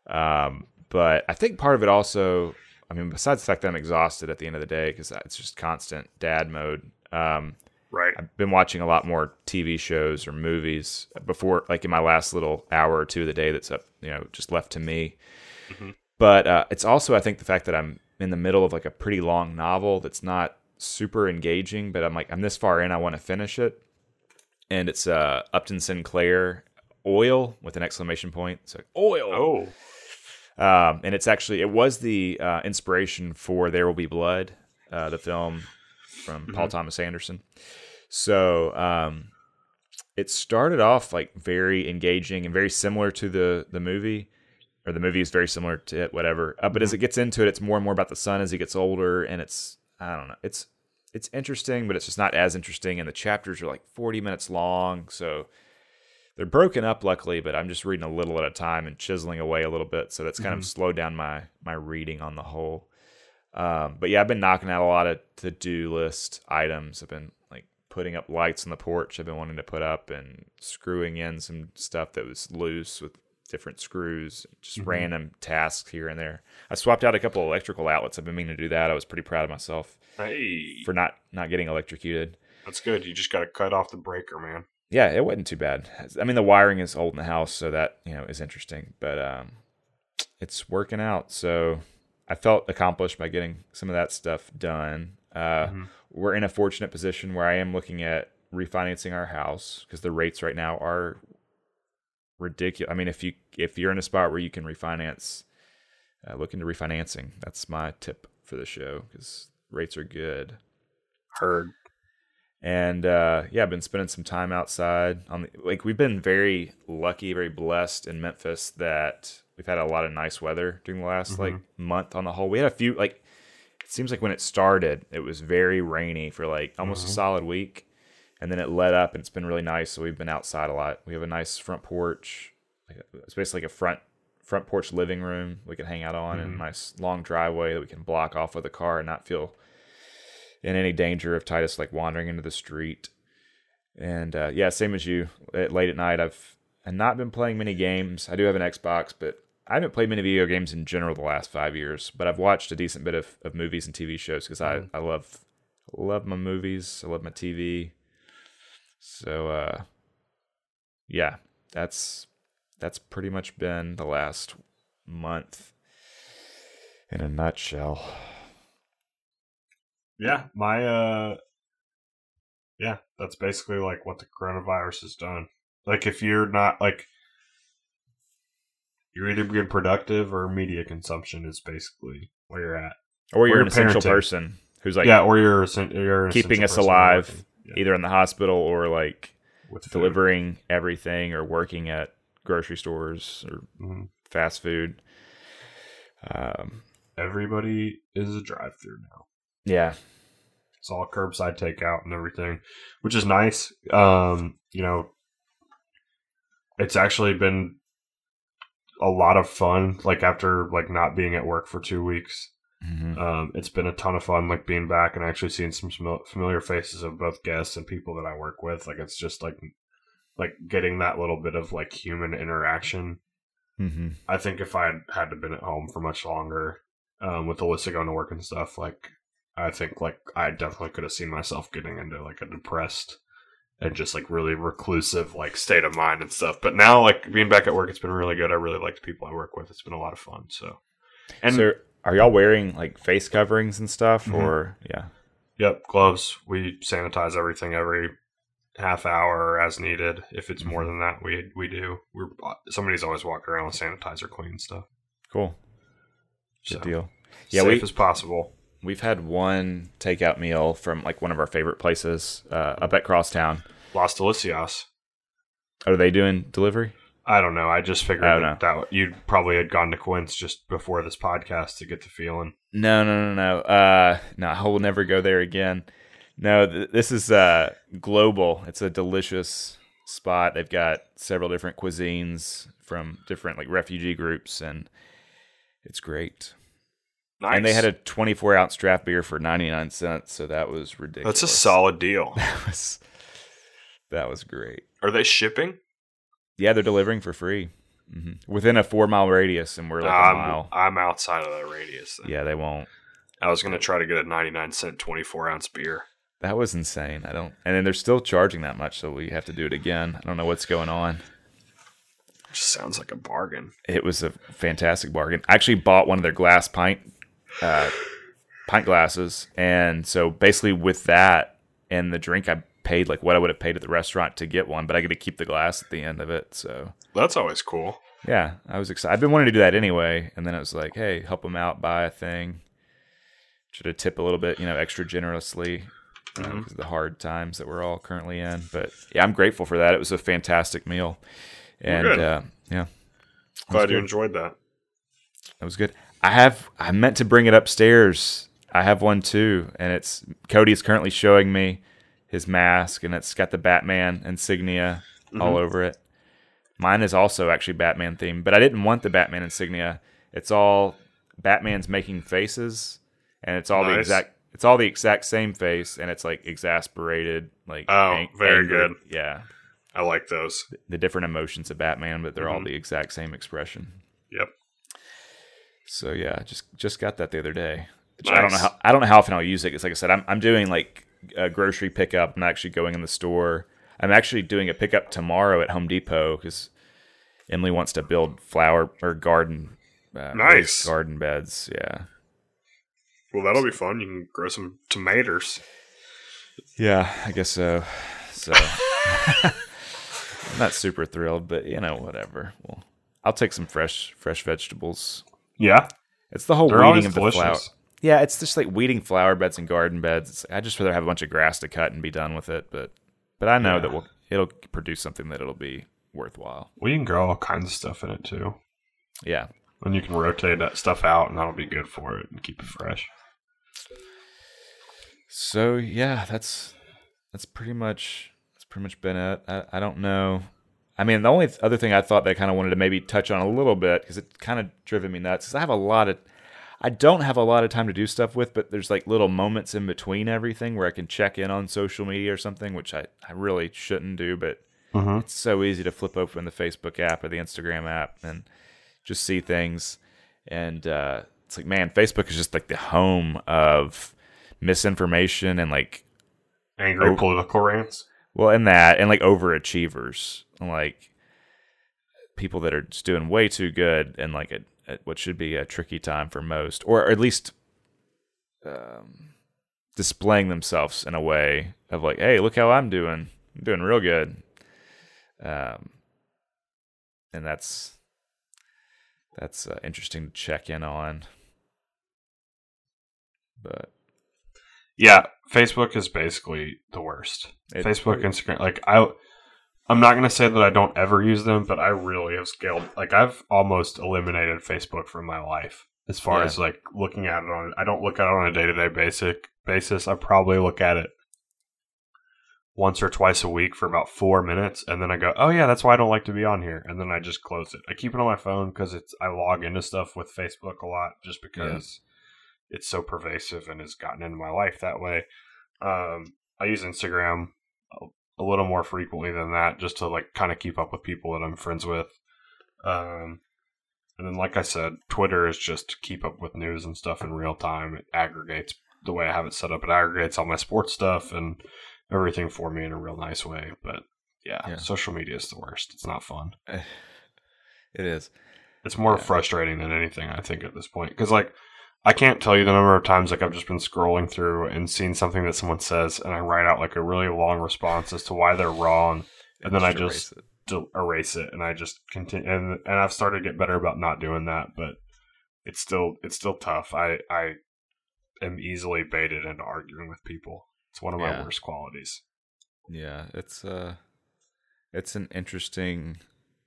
Speaker 1: Um, but I think part of it also, I mean, besides the fact that I'm exhausted at the end of the day because it's just constant dad mode. Um,
Speaker 2: Right.
Speaker 1: I've been watching a lot more TV shows or movies before, like in my last little hour or two of the day that's up, you know, just left to me.
Speaker 2: Mhm.
Speaker 1: But uh, it's also, I think, the fact that I'm in the middle of like a pretty long novel that's not super engaging, but I'm like, I'm this far in, I want to finish it. And it's uh, Upton Sinclair Oil with an exclamation point. It's like, oil.
Speaker 2: Oh.
Speaker 1: Um, and it's actually it was the uh, inspiration for There Will Be Blood, uh, the film from Paul Thomas Anderson. So um, it started off like very engaging and very similar to the the movie, or the movie is very similar to it, whatever. Uh, but as it gets into it, it's more and more about the son as he gets older, and it's I don't know, it's it's interesting, but it's just not as interesting. And the chapters are like forty minutes long, so they're broken up luckily, but I'm just reading a little at a time and chiseling away a little bit, so that's kind
Speaker 2: Mhm.
Speaker 1: of slowed down my my reading on the whole. Um, but yeah, I've been knocking out a lot of to do list items. I've been like putting up lights on the porch. I've been wanting to put up and screwing in some stuff that was loose with different screws. Just
Speaker 2: Mhm.
Speaker 1: random tasks here and there. I swapped out a couple electrical outlets. I've been meaning to do that. I was pretty proud of myself
Speaker 2: Hey,
Speaker 1: for not not getting electrocuted.
Speaker 2: that's good. You just got to cut off the breaker, man.
Speaker 1: Yeah, it wasn't too bad. I mean, the wiring is old in the house, so that you know is interesting. But um, it's working out. So I felt accomplished by getting some of that stuff done. Uh,
Speaker 2: Mhm.
Speaker 1: We're in a fortunate position where I am looking at refinancing our house because the rates right now are ridiculous. I mean, if you if you're in a spot where you can refinance, uh, look into refinancing. That's my tip for the show because rates are good.
Speaker 2: Heard.
Speaker 1: And uh, yeah, I've been spending some time outside. On the, like we've been very lucky, very blessed in Memphis that we've had a lot of nice weather during the last like mm-hmm. month on the whole. We had a few like it seems like when it started, it was very rainy for like almost a mm-hmm. solid week, and then it let up and it's been really nice. So we've been outside a lot. We have a nice front porch. Like it's basically like a front front porch living room we can hang out on, and a nice long driveway that we can block off with a car and not feel in any danger of Titus like wandering into the street. And uh, yeah, same as you. At, late at night, I've I've not been playing many games. I do have an Xbox, but I haven't played many video games in general the last five years. But I've watched a decent bit of, of movies and TV shows because I, I love love my movies. I love my TV. So uh, yeah, that's that's pretty much been the last month in a nutshell.
Speaker 2: Yeah, my uh yeah, that's basically like what the coronavirus has done. Like if you're not like you're either being productive or media consumption is basically where you're at.
Speaker 1: Or you're
Speaker 2: Or
Speaker 1: an essential
Speaker 2: parenting.
Speaker 1: person who's like
Speaker 2: yeah, or you're you're
Speaker 1: keeping us alive.
Speaker 2: Yeah,
Speaker 1: either in the hospital or like
Speaker 2: with food.
Speaker 1: delivering everything or working at grocery stores or
Speaker 2: Mhm.
Speaker 1: fast food. Um,
Speaker 2: Everybody is a drive-through now.
Speaker 1: Yeah,
Speaker 2: It's all curbside takeout and everything, which is nice. Um, you know, it's actually been a lot of fun. Like after like not being at work for two weeks,
Speaker 1: Mhm.
Speaker 2: um, it's been a ton of fun. Like being back and actually seeing some familiar faces of both guests and people that I work with. Like it's just like like getting that little bit of like human interaction.
Speaker 1: Mhm.
Speaker 2: I think if I had had to been at home for much longer, um, with Alyssa going to work and stuff, like I think like I definitely could have seen myself getting into like a depressed and just like really reclusive like state of mind and stuff. But now like being back at work, it's been really good. I really like the people I work with. It's been a lot of fun. So, and
Speaker 1: so, are y'all wearing like face coverings and stuff,
Speaker 2: Mhm.
Speaker 1: or yeah?
Speaker 2: yep, gloves. We sanitize everything every half hour as needed. If it's more than that, we we do. We're somebody's always walking around with sanitizer, clean stuff.
Speaker 1: Cool, good
Speaker 2: So,
Speaker 1: deal. Yeah,
Speaker 2: safe
Speaker 1: we
Speaker 2: as possible.
Speaker 1: We've had one takeout meal from like one of our favorite places uh, up at Crosstown.
Speaker 2: Las Delicias.
Speaker 1: Are they doing delivery?
Speaker 2: I don't know. I just figured
Speaker 1: I
Speaker 2: that, that you probably had gone to Quince just before this podcast to get the feeling.
Speaker 1: No, no, no, no. Uh, no, I will never go there again. No, th- this is uh, global. It's a delicious spot. They've got several different cuisines from different like refugee groups, and it's great.
Speaker 2: Nice.
Speaker 1: And they had a 24 ounce draft beer for 99 cents, so that was ridiculous.
Speaker 2: That's a solid deal.
Speaker 1: That was that was great.
Speaker 2: Are they shipping?
Speaker 1: Yeah, they're delivering for free hmm within a four mile radius, and we're like a
Speaker 2: I'm,
Speaker 1: mile.
Speaker 2: I'm outside of that radius. Then.
Speaker 1: Yeah, they won't.
Speaker 2: I was going to try to get a 99 cent 24 ounce beer.
Speaker 1: That was insane. I don't, and then they're still charging that much, so we have to do it again. I don't know what's going on.
Speaker 2: Just sounds like a bargain.
Speaker 1: It was a fantastic bargain. I actually bought one of their glass pint, uh, pint glasses, and so basically with that and the drink, I paid like what I would have paid at the restaurant to get one, but I get to keep the glass at the end of it. So
Speaker 2: That's always cool.
Speaker 1: yeah, I was excited. I've been wanting to do that anyway, and then it was like, hey, help them out, buy a thing. Should have tip a little bit, you know, extra generously because
Speaker 2: Mhm.
Speaker 1: of the hard times that we're all currently in. But yeah, I'm grateful for that. It was a fantastic meal, and uh, yeah,
Speaker 2: Glad you enjoyed that.
Speaker 1: that was good. I have I meant to bring it upstairs. I have one too, and it's Cody is currently showing me his mask, and it's got the Batman insignia all over it. Mine is also actually Batman themed, but I didn't want the Batman insignia. It's all Batman's making faces, and it's all the exact. It's all the exact same face, and it's like exasperated, like
Speaker 3: Oh, very
Speaker 1: angry.
Speaker 3: good.
Speaker 1: Yeah,
Speaker 3: I like those.
Speaker 1: the different emotions of Batman, but they're all
Speaker 3: Mhm.
Speaker 1: the exact same expression.
Speaker 3: Yep.
Speaker 1: So yeah, just just got that the other day. Which I don't know how I don't know how often I'll use it. Because like I said, I'm I'm doing like a grocery pickup. I'm not actually going in the store. I'm actually doing a pickup tomorrow at Home Depot because Emily wants to build flower or garden. Uh,
Speaker 3: Nice.
Speaker 1: garden beds. Yeah.
Speaker 3: Well, that'll be fun. You can grow some tomatoes.
Speaker 1: Yeah, I guess so. So I'm not super thrilled, but you know, whatever. Well, I'll take some fresh fresh vegetables.
Speaker 2: Yeah,
Speaker 1: It's the whole
Speaker 2: they're
Speaker 1: weeding of the
Speaker 2: delicious.
Speaker 1: flower. Yeah, it's just like weeding flower beds and garden beds. It's, I just rather have a bunch of grass to cut and be done with it. But but I know
Speaker 2: Yeah.
Speaker 1: that we'll, it'll produce something that it'll be worthwhile.
Speaker 2: We can grow all kinds of stuff in it too,
Speaker 1: Yeah.
Speaker 2: and you can rotate that stuff out, and that'll be good for it and keep it fresh.
Speaker 1: So yeah, that's that's pretty much that's pretty much been it. I, I don't know. I mean, the only th- other thing I thought that I kind of wanted to maybe touch on a little bit because it kind of driven me nuts. Is I have a lot of, I don't have a lot of time to do stuff with, but there's like little moments in between everything where I can check in on social media or something, which I I really shouldn't do, but
Speaker 2: Mm-hmm.
Speaker 1: it's so easy to flip open the Facebook app or the Instagram app and just see things. And uh, it's like, man, Facebook is just like the home of misinformation and like,
Speaker 2: Angry
Speaker 1: Oh.
Speaker 2: political rants.
Speaker 1: Well, and that, and like overachievers, like people that are just doing way too good and like at, at what should be a tricky time for most, or at least um, displaying themselves in a way of like, hey, look how I'm doing. I'm doing real good. Um, and that's that's uh, interesting to check in on. But
Speaker 2: Yeah, Facebook is basically the worst.
Speaker 1: it-
Speaker 2: Facebook, Instagram, like I, I'm not gonna say that I don't ever use them, but I really have scaled. Like I've almost eliminated Facebook from my life as far
Speaker 1: Yeah.
Speaker 2: as like looking at it on. I don't look at it on a day to day basic basis. I probably look at it once or twice a week for about four minutes, and then I go, "Oh yeah, that's why I don't like to be on here," and then I just close it. I keep it on my phone because it's I log into stuff with Facebook a lot just because it's so pervasive and has gotten into my life that way. Um, I use Instagram a, a little more frequently than that just to like kind of keep up with people that I'm friends with. Um, and then, like I said, Twitter is just to keep up with news and stuff in real time. It aggregates the way I have it set up. It aggregates all my sports stuff and everything for me in a real nice way. But yeah,
Speaker 1: Yeah.
Speaker 2: social media is the worst. It's not fun.
Speaker 1: it is.
Speaker 2: It's more
Speaker 1: Yeah.
Speaker 2: frustrating than anything, I think, at this point. Because, like, I can't tell you the number of times like I've just been scrolling through and seen something that someone says, and I write out like a really long response as to why they're wrong, and then I just
Speaker 1: erase
Speaker 2: erase it, and I just continue. And and I've started to get better about not doing that, but it's still it's still tough. I I am easily baited into arguing with people. It's one of my
Speaker 1: Yeah.
Speaker 2: worst qualities.
Speaker 1: Yeah, it's uh it's an interesting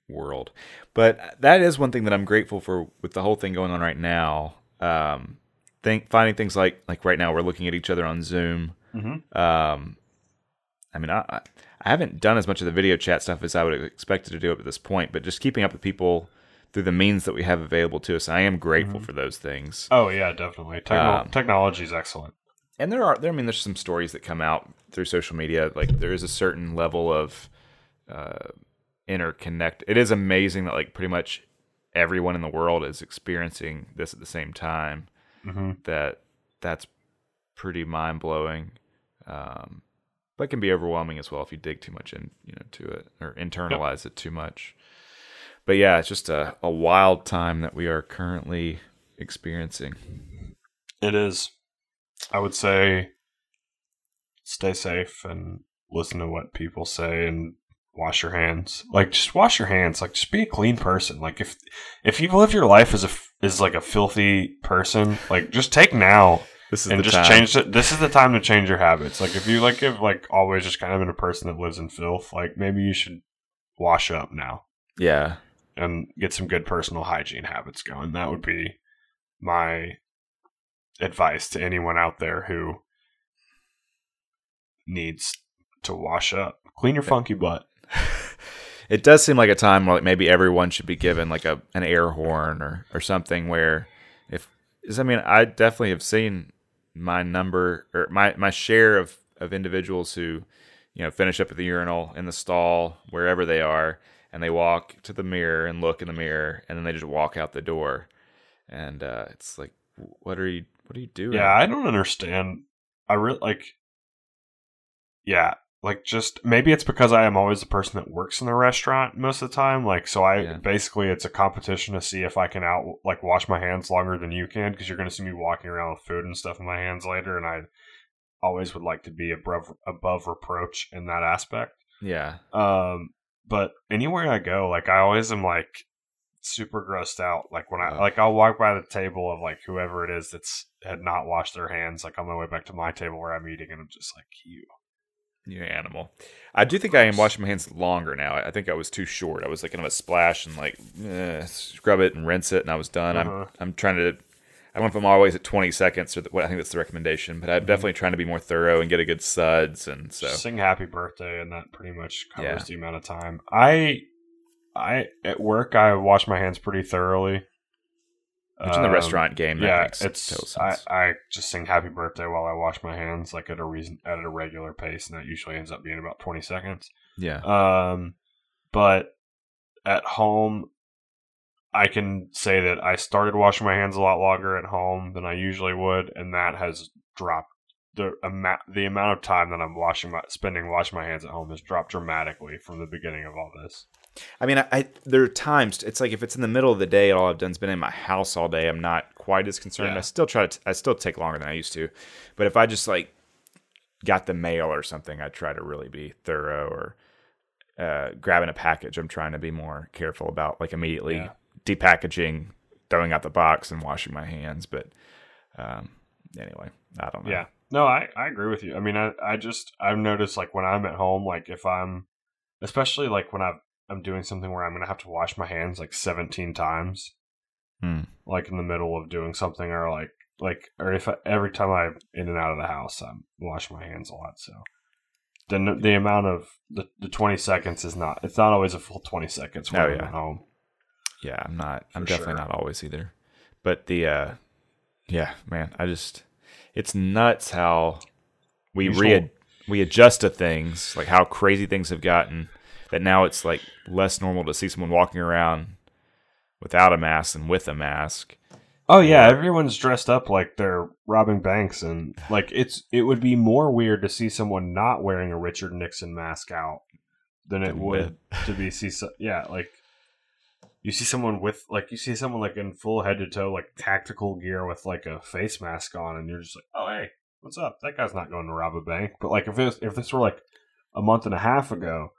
Speaker 1: world. But that is one thing that I'm grateful for with the whole thing going on right now. Um think finding things like like right now we're looking at each other on Zoom.
Speaker 2: Mm-hmm.
Speaker 1: Um I mean I I haven't done as much of the video chat stuff as I would have expected to do up at this point, but just keeping up with people through the means that we have available to us. I am grateful
Speaker 2: Mhm.
Speaker 1: for those things.
Speaker 2: Oh yeah, definitely. Techno-
Speaker 1: Um,
Speaker 2: technology is excellent.
Speaker 1: and there are there I mean there's some stories that come out through social media like there is a certain level of uh interconnect it is amazing that like pretty much everyone in the world is experiencing this at the same time
Speaker 2: Mm-hmm.
Speaker 1: that that's pretty mind-blowing um but can be overwhelming as well if you dig too much in you know to it or internalize it too much but yeah it's just a, a wild time that we are currently experiencing
Speaker 2: It is. I would say stay safe and listen to what people say and wash your hands. Like just wash your hands. Like just be a clean person. Like if if you live your life as a as like a filthy person, like just take now
Speaker 1: this is
Speaker 2: and
Speaker 1: the
Speaker 2: just
Speaker 1: time.
Speaker 2: change it. This is the time to change your habits. Like if you like have like always just kind of been a person that lives in filth, like maybe you should wash up now
Speaker 1: yeah
Speaker 2: and get some good personal hygiene habits going. That would be my advice to anyone out there who needs to wash up. Clean your funky butt.
Speaker 1: It does seem like a time where like maybe everyone should be given like a an air horn or or something where if I mean I definitely have seen my number or my my share of of individuals who you know finish up at the urinal in the stall wherever they are and they walk to the mirror and look in the mirror and then they just walk out the door and uh, it's like what are you what are you doing
Speaker 2: Yeah, I don't understand. I really like. Yeah, like just maybe it's because I am always the person that works in the restaurant most of the time. Like, so I
Speaker 1: Yeah.
Speaker 2: basically it's a competition to see if I can out like wash my hands longer than you can because you're going to see me walking around with food and stuff in my hands later, and I always would like to be above above reproach in that aspect.
Speaker 1: yeah
Speaker 2: Um, but anywhere I go, like I always am like super grossed out. Like when I like I'll walk by the table of like whoever it is that's had not washed their hands, like on my way back to my table where I'm eating, and I'm just like you.
Speaker 1: You animal. I do think I am washing my hands longer now. I think I was too short. I was like kind of a splash and like eh, scrub it and rinse it, and I was done.
Speaker 2: Uh-huh.
Speaker 1: I'm I'm trying to. I went from always at 20 seconds, or the, I think that's the recommendation. But I'm
Speaker 2: Mhm.
Speaker 1: definitely trying to be more thorough and get a good suds. And so
Speaker 2: Sing happy birthday, and that pretty much covers
Speaker 1: Yeah.
Speaker 2: the amount of time. I I at work I wash my hands pretty thoroughly.
Speaker 1: Which in the
Speaker 2: Um,
Speaker 1: restaurant game, that
Speaker 2: yeah,
Speaker 1: makes
Speaker 2: it's
Speaker 1: total
Speaker 2: I. I just sing happy birthday while I wash my hands like at a reason at a regular pace, and that usually ends up being about twenty seconds.
Speaker 1: yeah,
Speaker 2: Um, but at home, I can say that I started washing my hands a lot longer at home than I usually would, and that has dropped the amount the amount of time that I'm washing my spending washing my hands at home has dropped dramatically from the beginning of all this.
Speaker 1: I mean, I, I there are times it's like if it's in the middle of the day, and all I've done's been in my house all day. I'm not quite as concerned.
Speaker 2: Yeah.
Speaker 1: I still try to. I still take longer than I used to, but if I just like got the mail or something, I try to really be thorough. Or uh, grabbing a package, I'm trying to be more careful about like immediately
Speaker 2: Yeah.
Speaker 1: depackaging, throwing out the box, and washing my hands. But um, anyway, I don't know.
Speaker 2: Yeah. No, I, I agree with you. I mean, I, I just, I've noticed like when I'm at home, like if I'm, especially like when I've, I'm doing something where I'm going to have to wash my hands like 17 times,
Speaker 1: Hmm.
Speaker 2: like in the middle of doing something or like, like, or if I, every time I'm in and out of the house, I'm washing my hands a lot. So the, the amount of the, the 20 seconds is not, it's not always a full 20 seconds when
Speaker 1: Oh,
Speaker 2: I'm
Speaker 1: yeah.
Speaker 2: at home.
Speaker 1: Yeah, I'm not. I'm definitely
Speaker 2: sure.
Speaker 1: not always either. But the uh yeah, man, I just it's nuts how we re we adjust to things, like how crazy things have gotten that now it's like less normal to see someone walking around without a mask than with a mask.
Speaker 2: Oh yeah, everyone's dressed up like they're robbing banks, and like it's it would be more weird to see someone not wearing a Richard Nixon mask out than it would to be see so, yeah like you see someone with like you see someone like in full head to toe like tactical gear with like a face mask on, and you're just like, oh hey, what's up? That guy's not going to rob a bank. But like if this if this were like a month and a half ago.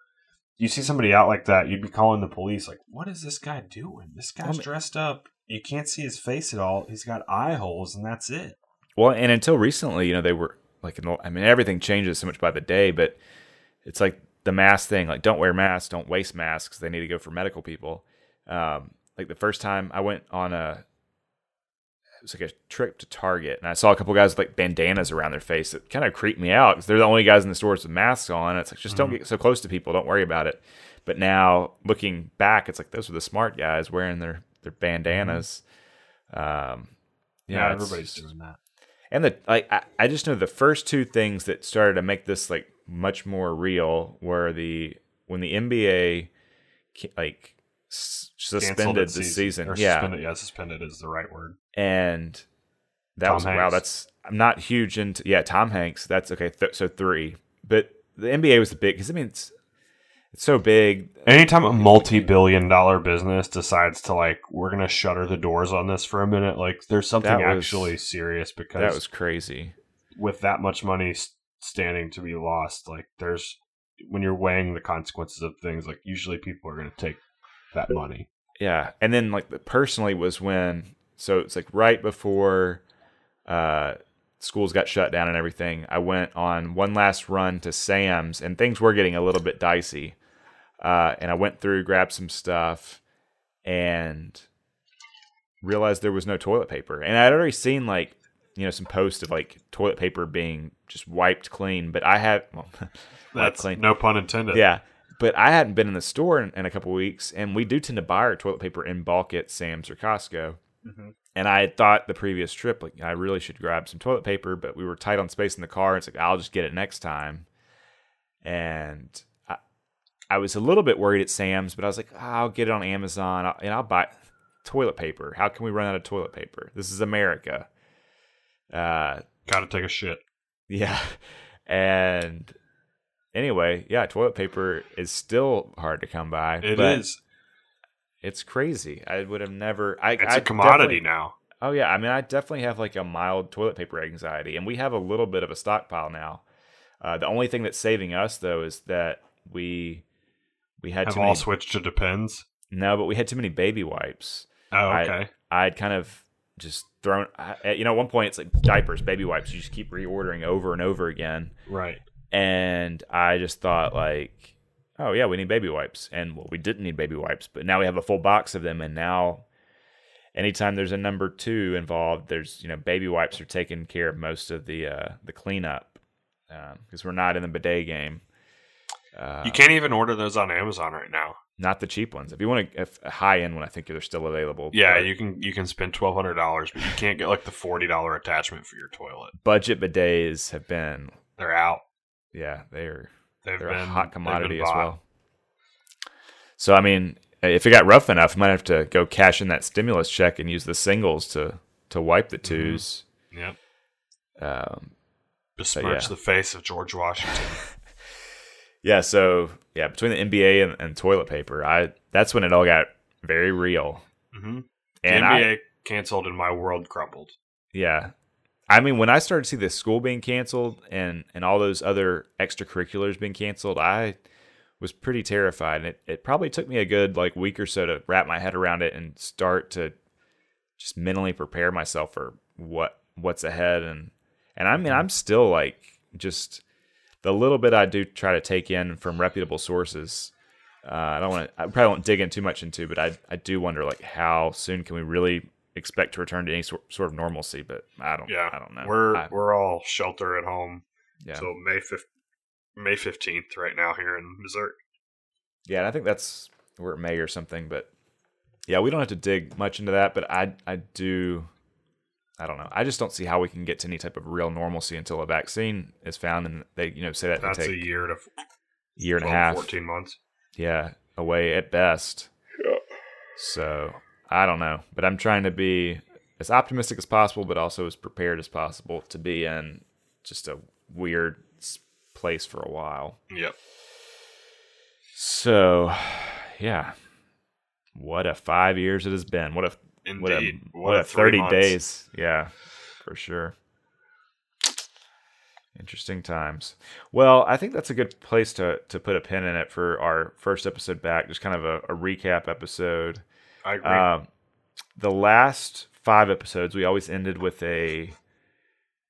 Speaker 2: You see somebody out like that, you'd be calling the police. Like, what is this guy doing? This guy's
Speaker 1: mean-
Speaker 2: dressed up. You can't see his face at all. He's got eye holes, and that's it.
Speaker 1: Well, and until recently, you know, they were like, in I mean, everything changes so much by the day, but it's like the mask thing, like don't wear masks, don't waste masks. They need to go for medical people. Um, like the first time I went on a, it was like a trip to Target, and I saw a couple guys with like bandanas around their face. It kind of creeped me out because they're the only guys in the stores with masks on. It's like just don't get so close to people. Don't worry about it. But now looking back, it's like those were the smart guys wearing their their bandanas. Um, you know,
Speaker 2: Yeah,
Speaker 1: it's
Speaker 2: everybody's
Speaker 1: just-
Speaker 2: doing that.
Speaker 1: and the like, I, I just know the first two things that started to make this like much more real were the when the NBA like suspended
Speaker 2: its
Speaker 1: the season,
Speaker 2: Or
Speaker 1: yeah,
Speaker 2: Suspended, yeah, suspended is the right word.
Speaker 1: And that
Speaker 2: Tom
Speaker 1: was wow. That's I'm not huge into yeah. Tom Hanks. That's okay. Th- so three, but the NBA was the big because I mean it's it's so big.
Speaker 2: Anytime a multi-billion dollar business decides to like, we're gonna shutter the doors on this for a minute, like there's something
Speaker 1: was-
Speaker 2: actually serious because
Speaker 1: That was crazy.
Speaker 2: with that much money standing to be lost, like there's when you're weighing the consequences of things, like usually people are gonna take that money.
Speaker 1: Yeah, and then like the- personally was when so it's like right before uh schools got shut down and everything. I went on one last run to Sam's and things were getting a little bit dicey. Uh and I went through, grabbed some stuff and realized there was no toilet paper. And I'd already seen like you know some posts of like toilet paper being just wiped clean, but I had well,
Speaker 2: That's
Speaker 1: clean.
Speaker 2: no pun intended.
Speaker 1: Yeah, but I hadn't been in the store in, in a couple weeks, and we do tend to buy our toilet paper in bulk at Sam's or Costco.
Speaker 2: Mhm.
Speaker 1: And I had thought the previous trip, like I really should grab some toilet paper, but we were tight on space in the car. And It's like I'll just get it next time. And I, I was a little bit worried at Sam's, but I was like, I'll get it on Amazon, and I'll buy toilet paper. How can we run out of toilet paper? This is America. Uh,
Speaker 2: Gotta take a shit.
Speaker 1: yeah. And anyway, yeah, toilet paper is still hard to come by.
Speaker 2: It is.
Speaker 1: It's crazy. I would have never. I,
Speaker 2: It's
Speaker 1: I
Speaker 2: a commodity now.
Speaker 1: Oh yeah, I mean, I definitely have like a mild toilet paper anxiety, and we have a little bit of a stockpile now. Uh, the only thing that's saving us though is that we we had
Speaker 2: Have
Speaker 1: too
Speaker 2: all
Speaker 1: many.
Speaker 2: switched to depends.
Speaker 1: no, but we had too many baby wipes.
Speaker 2: Oh,
Speaker 1: I-
Speaker 2: okay.
Speaker 1: I'd kind of just thrown. I, you know, at one point it's like diapers, baby wipes. You just keep reordering over and over again.
Speaker 2: right.
Speaker 1: and I just thought like, oh yeah, we need baby wipes, and well, we didn't need baby wipes, but now we have a full box of them, and now anytime there's a number two involved, there's you know baby wipes are taking care of most of the uh, the cleanup because we're not in the bidet game. Uh,
Speaker 2: You can't even order those on Amazon right now.
Speaker 1: not the cheap ones. If you want a, a high end one, I think they're still available.
Speaker 2: Yeah, you can you can spend twelve hundred dollars, but you can't get like the forty dollar attachment for your toilet.
Speaker 1: budget bidets have been
Speaker 2: They're out.
Speaker 1: yeah they're
Speaker 2: They've
Speaker 1: they're
Speaker 2: been
Speaker 1: a hot commodity as well. So I mean, if it got rough enough, I might have to go cash in that stimulus check and use the singles to to wipe the 2s
Speaker 2: Yep.
Speaker 1: Um,
Speaker 2: Besmirch
Speaker 1: yeah.
Speaker 2: the face of George Washington.
Speaker 1: yeah, so yeah, between the NBA and, and toilet paper, I that's when it all got very real.
Speaker 2: mm-hmm.
Speaker 1: And
Speaker 2: the
Speaker 1: I,
Speaker 2: NBA canceled and my world crumbled.
Speaker 1: yeah, I mean, when I started to see the school being canceled and and all those other extracurriculars being canceled, I was pretty terrified. And it, it probably took me a good like week or so to wrap my head around it and start to just mentally prepare myself for what what's ahead. And and I mean, I'm still like just the little bit I do try to take in from reputable sources. Uh, I don't want to. I probably won't dig in too much into, but I I do wonder like how soon can we really expect to return to any sort, sort of normalcy? But I don't.
Speaker 2: Yeah,
Speaker 1: I don't know.
Speaker 2: We're
Speaker 1: I-
Speaker 2: we're all shelter at home
Speaker 1: yeah.
Speaker 2: So May fifth, May fifteenth, right now here in Missouri.
Speaker 1: Yeah, and I think that's we're at May or something, but yeah, we don't have to dig much into that. But I I do I don't know. I just don't see how we can get to any type of real normalcy until a vaccine is found, and they you know say that
Speaker 2: That's
Speaker 1: can
Speaker 2: a
Speaker 1: take
Speaker 2: year to
Speaker 1: year and a half,
Speaker 2: 14 months.
Speaker 1: yeah, away at best.
Speaker 3: Yeah.
Speaker 1: So I don't know, but I'm trying to be as optimistic as possible, but also as prepared as possible to be in just a weird place for a while.
Speaker 2: Yep.
Speaker 1: So, yeah. What a five years it has been. What a what a
Speaker 2: Indeed.
Speaker 1: what, a thirty
Speaker 2: months.
Speaker 1: days. Yeah, for sure. Interesting times. Well, I think that's a good place to to put a pin in it for our first episode back. Just kind of a, a recap episode.
Speaker 2: I agree.
Speaker 1: Um, the last five episodes, we always ended with a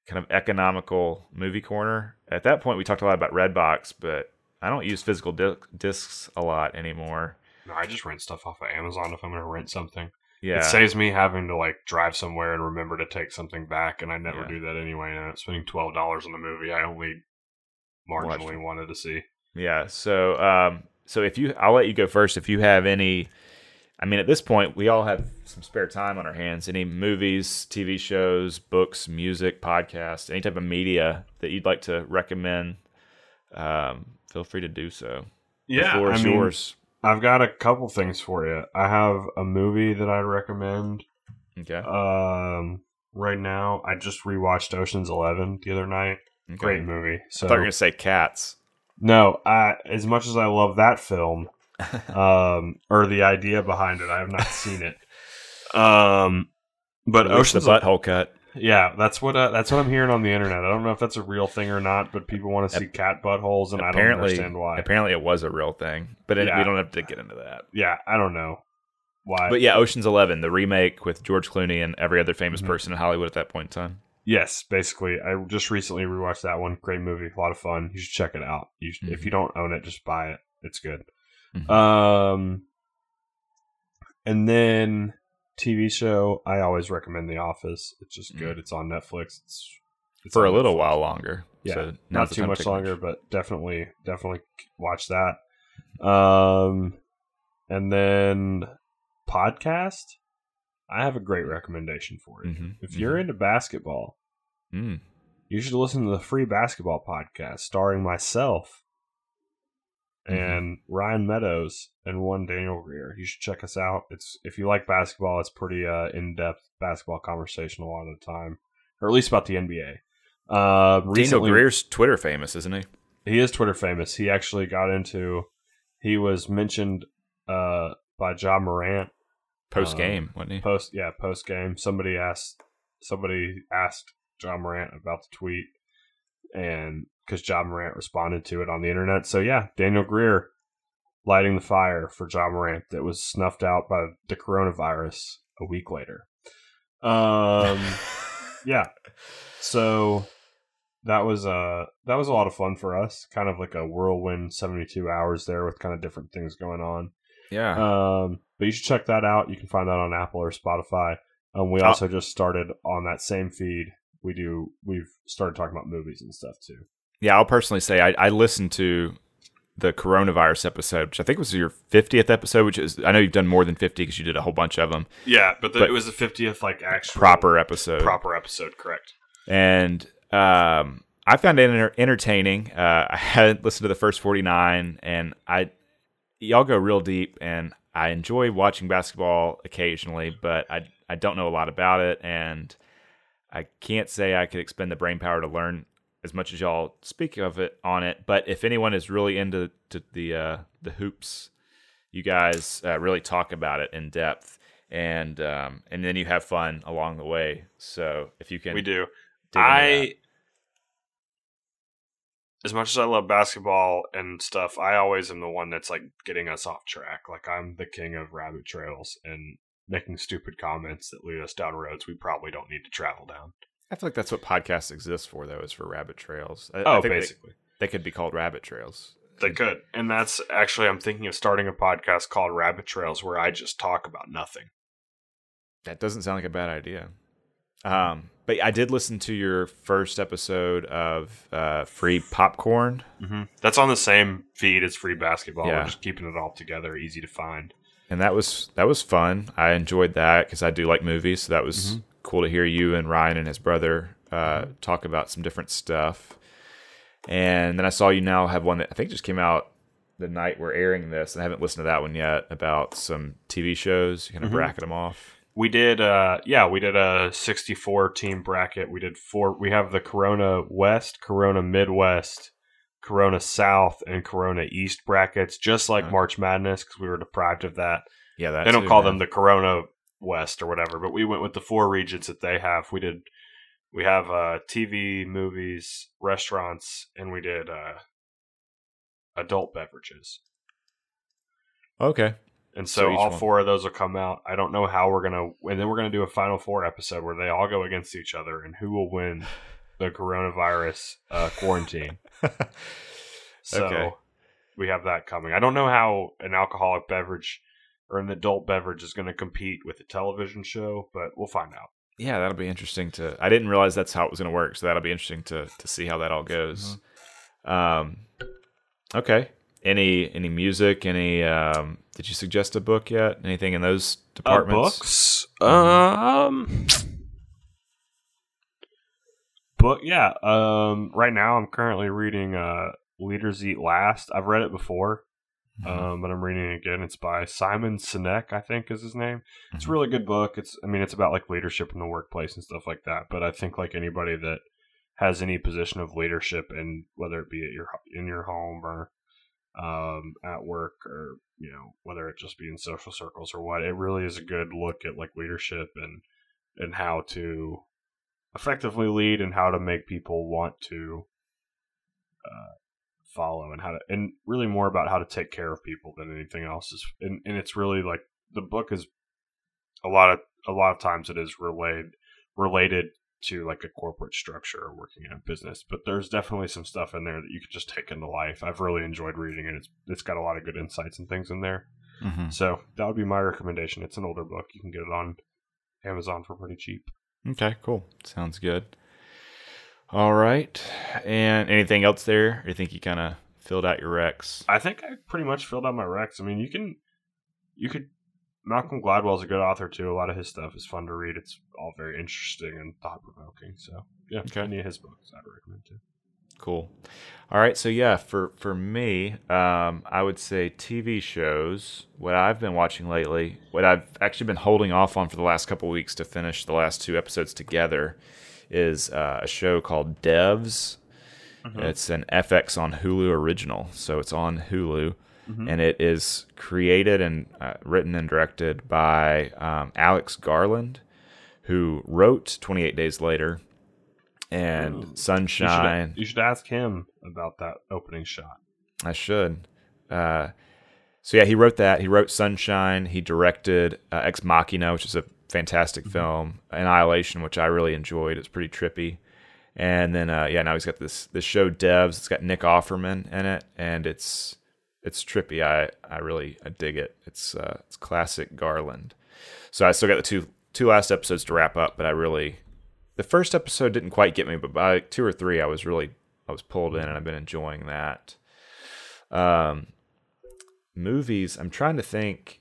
Speaker 1: kind of economical movie corner. At that point, we talked a lot about Redbox, but I don't use physical di- discs a lot anymore.
Speaker 2: no, I just rent stuff off of Amazon if I'm going to rent something.
Speaker 1: Yeah,
Speaker 2: It saves me having to like drive somewhere and remember to take something back, and I never
Speaker 1: Yeah.
Speaker 2: do that anyway. And I'm spending twelve dollars on the movie I only
Speaker 1: Watch.
Speaker 2: marginally wanted to see.
Speaker 1: Yeah. So, um, so if you, I'll let you go first. If you have any, I mean, at this point, we all have some spare time on our hands. Any movies, TV shows, books, music, podcasts, any type of media that you'd like to recommend, um, feel free to do so. the floor is
Speaker 2: I mean,
Speaker 1: yours.
Speaker 2: I've got a couple things for you. I have a movie that I'd recommend.
Speaker 1: Okay.
Speaker 2: Um, right now, I just rewatched Ocean's Eleven the other night.
Speaker 1: okay.
Speaker 2: Great movie.
Speaker 1: I
Speaker 2: So
Speaker 1: thought you were gonna say cats.
Speaker 2: no, I as much as I love that film, um, or the idea behind it, I have not seen it. Um, but
Speaker 1: least the
Speaker 2: Ocean's
Speaker 1: butthole cut.
Speaker 2: Yeah, that's what uh, that's what I'm hearing on the internet. I don't know if that's a real thing or not, but people want to see cat buttholes, and I don't understand why.
Speaker 1: apparently it was a real thing, but it,
Speaker 2: Yeah.
Speaker 1: we don't have to get into that.
Speaker 2: yeah, I don't know why.
Speaker 1: But yeah, Ocean's Eleven, the remake with George Clooney and every other famous
Speaker 2: Mhm.
Speaker 1: person in Hollywood at that point in time.
Speaker 2: yes, basically, I just recently rewatched that one. Great movie, a lot of fun. You should check it out. You should, If
Speaker 1: Mhm.
Speaker 2: you don't own it, just buy it. It's good.
Speaker 1: Mhm.
Speaker 2: Um, and then TV show, I always recommend The Office. It's just
Speaker 1: Mm.
Speaker 2: good. It's on Netflix. It's, it's
Speaker 1: For a little
Speaker 2: Netflix.
Speaker 1: while longer.
Speaker 2: Yeah,
Speaker 1: So
Speaker 2: not too much longer, but definitely, definitely watch that.
Speaker 4: Um, and then podcast. I have a great recommendation for you.
Speaker 1: Mhm,
Speaker 4: If you're
Speaker 1: mhm.
Speaker 4: into basketball,
Speaker 1: Mm.
Speaker 4: you should listen to the free basketball podcast starring myself
Speaker 1: Mhm.
Speaker 4: and Ryan Meadows and one Daniel Greer. You should check us out. It's if you like basketball, it's pretty uh, in depth basketball conversation a lot of the time, or at least about the NBA. Uh,
Speaker 1: Daniel
Speaker 4: recently,
Speaker 1: Greer's Twitter famous, isn't he?
Speaker 4: he is Twitter famous. He actually got into. He was mentioned uh, by Ja Morant
Speaker 1: Post game, wasn't he?
Speaker 4: post yeah post game somebody asked somebody asked Ja Morant about the tweet and because Ja Morant responded to it on the internet so yeah daniel greer lighting the fire for Ja Morant that was snuffed out by the coronavirus a week later um yeah so that was uh that was a lot of fun for us kind of like a whirlwind 72 hours there with kind of different things going on
Speaker 1: yeah.
Speaker 4: um, but you should check that out. You can find that on Apple or Spotify. Um, we
Speaker 1: Oh.
Speaker 4: also just started on that same feed. We do. We've started talking about movies and stuff too.
Speaker 1: Yeah, I'll personally say I, I listened to the coronavirus episode, which I think was your 50th episode, which is, I know you've done more than 50 because you did a whole bunch of them.
Speaker 2: Yeah, but, the,
Speaker 1: But-
Speaker 2: it was the fiftieth like actual
Speaker 1: Proper episode.
Speaker 2: proper episode, correct?
Speaker 1: and um, I found it enter- entertaining. Uh, I hadn't listened to the first forty nine, and I y'all go real deep, and I enjoy watching basketball occasionally, but I I don't know a lot about it, and I can't say I could expend the brain power to learn as much as y'all speak of it on it. But if anyone is really into to the uh, the hoops, you guys uh, really talk about it in depth. And um, and then you have fun along the way. So if you can,
Speaker 2: We do.
Speaker 1: dig into that.
Speaker 2: I, as much as I love basketball and stuff, I always am the one that's like getting us off track. Like I'm the king of rabbit trails and making stupid comments that lead us down roads we probably don't need to travel down.
Speaker 1: I feel like that's what podcasts exist for, though, is for rabbit trails. I, I
Speaker 2: Oh,
Speaker 1: think they-
Speaker 2: basically.
Speaker 1: they, could be called rabbit trails.
Speaker 2: They could. And that's actually, I'm thinking of starting a podcast called Rabbit Trails where I just talk about nothing.
Speaker 1: That doesn't sound like a bad idea. Um, but I did listen to your first episode of uh, Free Popcorn.
Speaker 2: Mm-hmm. That's on the same feed as Free Basketball.
Speaker 1: Yeah.
Speaker 2: We're just keeping it all together, easy to find.
Speaker 1: and that was that was fun. I enjoyed that because I do like movies, so that was cool to hear you and Ryan and his brother uh, talk about some different stuff. And then I saw you now have one that I think just came out the night we're airing this, and I haven't listened to that one yet about some TV shows. You kind of
Speaker 2: Mhm.
Speaker 1: bracket them off.
Speaker 2: We did, uh, yeah, we did a 64 team bracket. We did four. We have the Corona West, Corona Midwest, Corona South, and Corona East brackets, just like
Speaker 1: Okay.
Speaker 2: March Madness because we were deprived of that.
Speaker 1: Yeah,
Speaker 2: they don't
Speaker 1: too,
Speaker 2: call
Speaker 1: man.
Speaker 2: them the Corona West or whatever, but we went with the four regions that they have. We did, we have uh, TV, movies, restaurants, and we did uh, adult beverages.
Speaker 1: Okay.
Speaker 2: And
Speaker 1: So
Speaker 2: so, all
Speaker 1: one-
Speaker 2: four of those will come out. I don't know how we're gonna, and then we're gonna do a final four episode where they all go against each other, and who will win the coronavirus uh, quarantine. So
Speaker 1: Okay.
Speaker 2: we have that coming. I don't know how an alcoholic beverage or an adult beverage is going to compete with a television show, but we'll find out.
Speaker 1: Yeah, that'll be interesting to. I didn't realize that's how it was going to work, so that'll be interesting to to see how that all goes. Um, okay. Any any music? Any? Um, did you suggest a book yet? Anything in those departments?
Speaker 2: books. Um, book. Yeah. Um, right now I'm currently reading uh, "Leaders Eat Last." I've read it before. Um, but I'm reading it again. It's by Simon Sinek, I think is his name. It's a
Speaker 1: Mhm.
Speaker 2: really good book. It's, I mean, it's about like leadership in the workplace and stuff like that. But I think like anybody that has any position of leadership, and whether it be at your in your home or um, at work, or you know whether it just be in social circles or what, it really is a good look at like leadership and and how to effectively lead and how to make people want to uh, follow and how to and really more about how to take care of people than anything else is and, and it's really like the book is a lot of a lot of times it is related related to like a corporate structure or working in a business but there's definitely some stuff in there that you could just take into life i've really enjoyed reading it it's it's got a lot of good insights and things in there
Speaker 1: Mhm.
Speaker 2: so that would be my recommendation it's an older book you can get it on amazon for pretty cheap
Speaker 1: Okay, cool. Sounds good. All right. And anything else there? Or you think you kind of filled out your recs?
Speaker 3: I think I pretty much filled out my recs. I mean, you can, you could. Malcolm Gladwell's a good author too. A lot of his stuff is fun to read. It's all very interesting and thought provoking. So yeah,
Speaker 1: Okay.
Speaker 3: any of his books I'd recommend too.
Speaker 1: Cool. All right, so yeah, for for me, um, I would say TV shows. What I've been watching lately, what I've actually been holding off on for the last couple weeks to finish the last two episodes together, is uh, a show called Devs. It's an FX on Hulu original, so it's on Hulu, and it is created and uh, written and directed by um, Alex Garland, who wrote Twenty Eight Days Later and
Speaker 3: Ooh. You should,
Speaker 1: Sunshine.
Speaker 3: you should ask him about that opening shot.
Speaker 1: I should. Uh, so yeah, he wrote that. He wrote Sunshine. He directed uh, Ex Machina, which is a fantastic film. Annihilation, which I really enjoyed. It's pretty trippy. And then uh, yeah, now he's got this this show Devs. It's got Nick Offerman in it, and it's it's trippy. I I really I dig it. It's uh, it's classic Garland. So I still got the two two last episodes to wrap up, but I really the first episode didn't quite get me, but by two or three, I was really I was pulled in, and I've been enjoying that. Um, movies. I'm trying to think.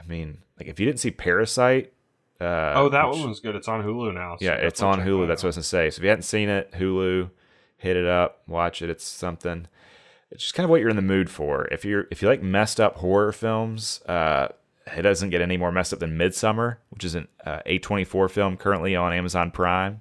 Speaker 1: I mean, like if you didn't see Parasite. Uh,
Speaker 3: oh, that
Speaker 1: which-
Speaker 3: one was good. It's on Hulu now. so
Speaker 1: yeah, it's on Hulu.
Speaker 3: that
Speaker 1: That's what I was gonna say. So if you hadn't seen it, Hulu, hit it up, watch it. It's something. It's just kind of what you're in the mood for. If you're if you like messed up horror films, uh, it doesn't get any more messed up than Midsommar, which is an uh, A24 film currently on Amazon Prime,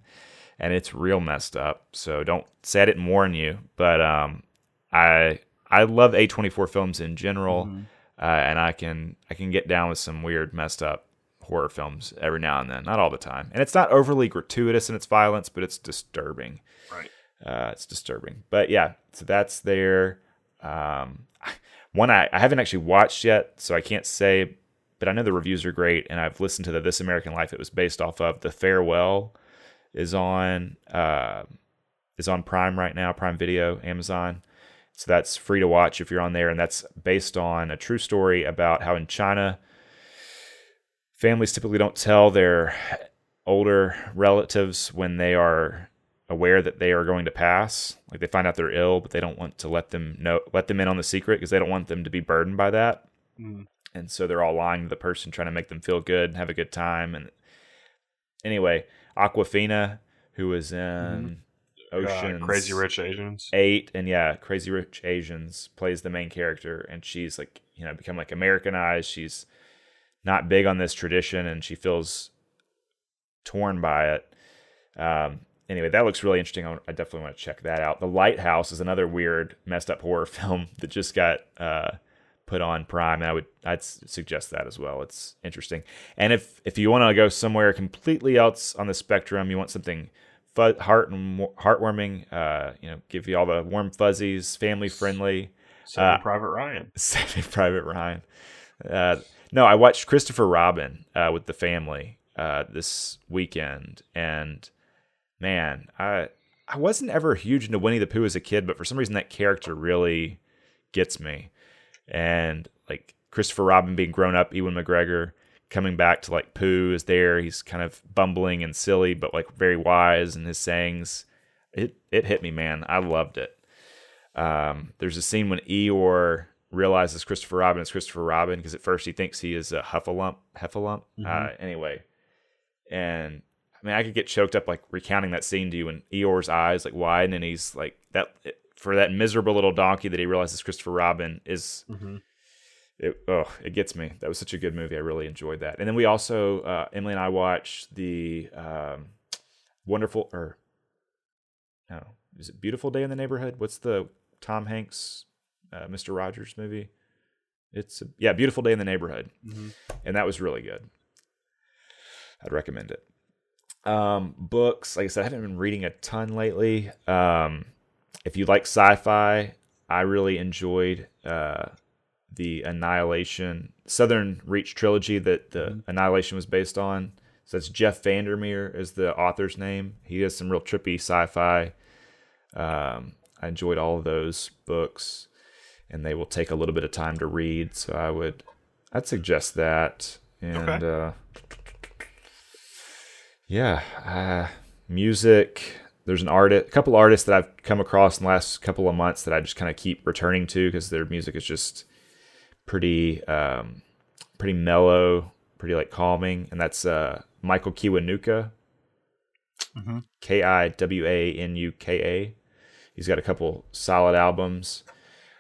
Speaker 1: and it's real messed up. So don't say I didn't warn you, but um, I I love A24 films in general,
Speaker 3: Mm-hmm.
Speaker 1: uh, and I can I can get down with some weird messed up horror films every now and then, not all the time. And it's not overly gratuitous in its violence, but it's disturbing.
Speaker 3: Right.
Speaker 1: Uh, it's disturbing. But yeah, so that's there. Um, one I, I haven't actually watched yet, so I can't say, but I know the reviews are great, and I've listened to the This American Life it was based off of. The Farewell is on uh, is on Prime right now, Prime Video, Amazon. So that's free to watch if you're on there, and that's based on a true story about how in China families typically don't tell their older relatives when they are aware that they are going to pass. Like they find out they're ill, but they don't want to let them know let them in on the secret because they don't want them to be burdened by that.
Speaker 3: Mm.
Speaker 1: And so they're all lying to the person, trying to make them feel good and have a good time. And anyway, Awkwafina, who was in
Speaker 3: Uh, Crazy Rich Asians.
Speaker 1: Eight, and yeah, Crazy Rich Asians plays the main character, and she's like, you know, become like Americanized. She's not big on this tradition, and she feels torn by it. Um, anyway, that looks really interesting. I, definitely want to check that out. The Lighthouse is another weird, messed up horror film that just got uh, put on Prime, and I would I'd suggest that as well. It's interesting. And if if you want to go somewhere completely else on the spectrum, you want something fu- heart and heartwarming, uh, you know, give you all the warm fuzzies, family friendly.
Speaker 3: Saving
Speaker 1: uh,
Speaker 3: Private Ryan.
Speaker 1: Saving Private Ryan. No, I watched Christopher Robin uh, with the family uh, this weekend, and man, I I wasn't ever huge into Winnie the Pooh as a kid, but for some reason that character really gets me. And like Christopher Robin being grown up, Ewan McGregor coming back to like Pooh is there. He's kind of bumbling and silly, but like very wise in his sayings. It it hit me, man. I loved it. Um, there's a scene when Eeyore realizes Christopher Robin is Christopher Robin because at first he thinks he is a Huffalump. Heffalump. Uh, anyway, and I mean, I could get choked up like recounting that scene to you, and Eeyore's eyes like widen, and he's like that for that miserable little donkey that he realizes Christopher Robin is.
Speaker 3: Mhm.
Speaker 1: It, oh, it gets me. That was such a good movie. I really enjoyed that. And then we also, uh, Emily and I watched the um, wonderful, or no, is it Beautiful Day in the Neighborhood? What's the Tom Hanks, uh, Mr. Rogers movie? It's a, yeah, Beautiful Day in the Neighborhood,
Speaker 3: Mhm.
Speaker 1: and that was really good. I'd recommend it. Um, books, like I said, I haven't been reading a ton lately. Um, if you like sci-fi, I really enjoyed uh, the Annihilation Southern Reach trilogy that the Annihilation was based on. So that's Jeff Vandermeer is the author's name. He has some real trippy sci-fi. Um, I enjoyed all of those books, and they will take a little bit of time to read. So I would, I'd suggest that. And
Speaker 3: Okay.
Speaker 1: uh, yeah, uh, music. there's an artist, a couple artists that I've come across in the last couple of months that I just kind of keep returning to because their music is just pretty, um, pretty mellow, pretty like calming, and that's uh, Michael Kiwanuka,
Speaker 2: mm-hmm.
Speaker 1: K I W A N U K A. He's got a couple solid albums,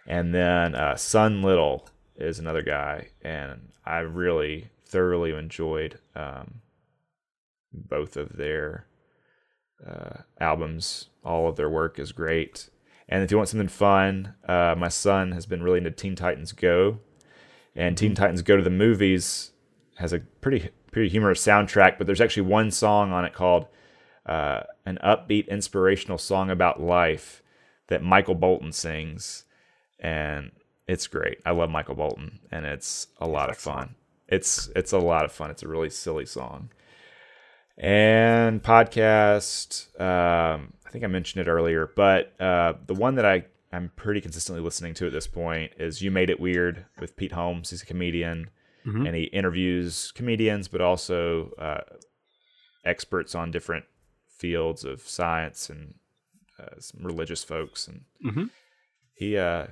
Speaker 1: and then uh, Son Little is another guy, and I really thoroughly enjoyed um, both of their uh, albums. All of their work is great. And if you want something fun, uh, my son has been really into Teen Titans Go, and Teen Titans Go to the Movies has a pretty pretty humorous soundtrack. But there's actually one song on it called uh, "An Upbeat Inspirational Song About Life" that Michael Bolton sings, and it's great. I love Michael Bolton, and it's a lot of fun. It's it's a lot of fun. It's a really silly song. And podcast, um, I think I mentioned it earlier, but uh, the one that I I'm pretty consistently listening to at this point is "You Made It Weird" with Pete Holmes. He's a comedian,
Speaker 2: Mhm.
Speaker 1: and he interviews comedians, but also uh, experts on different fields of science and uh, some religious folks. And
Speaker 2: Mhm.
Speaker 1: he uh,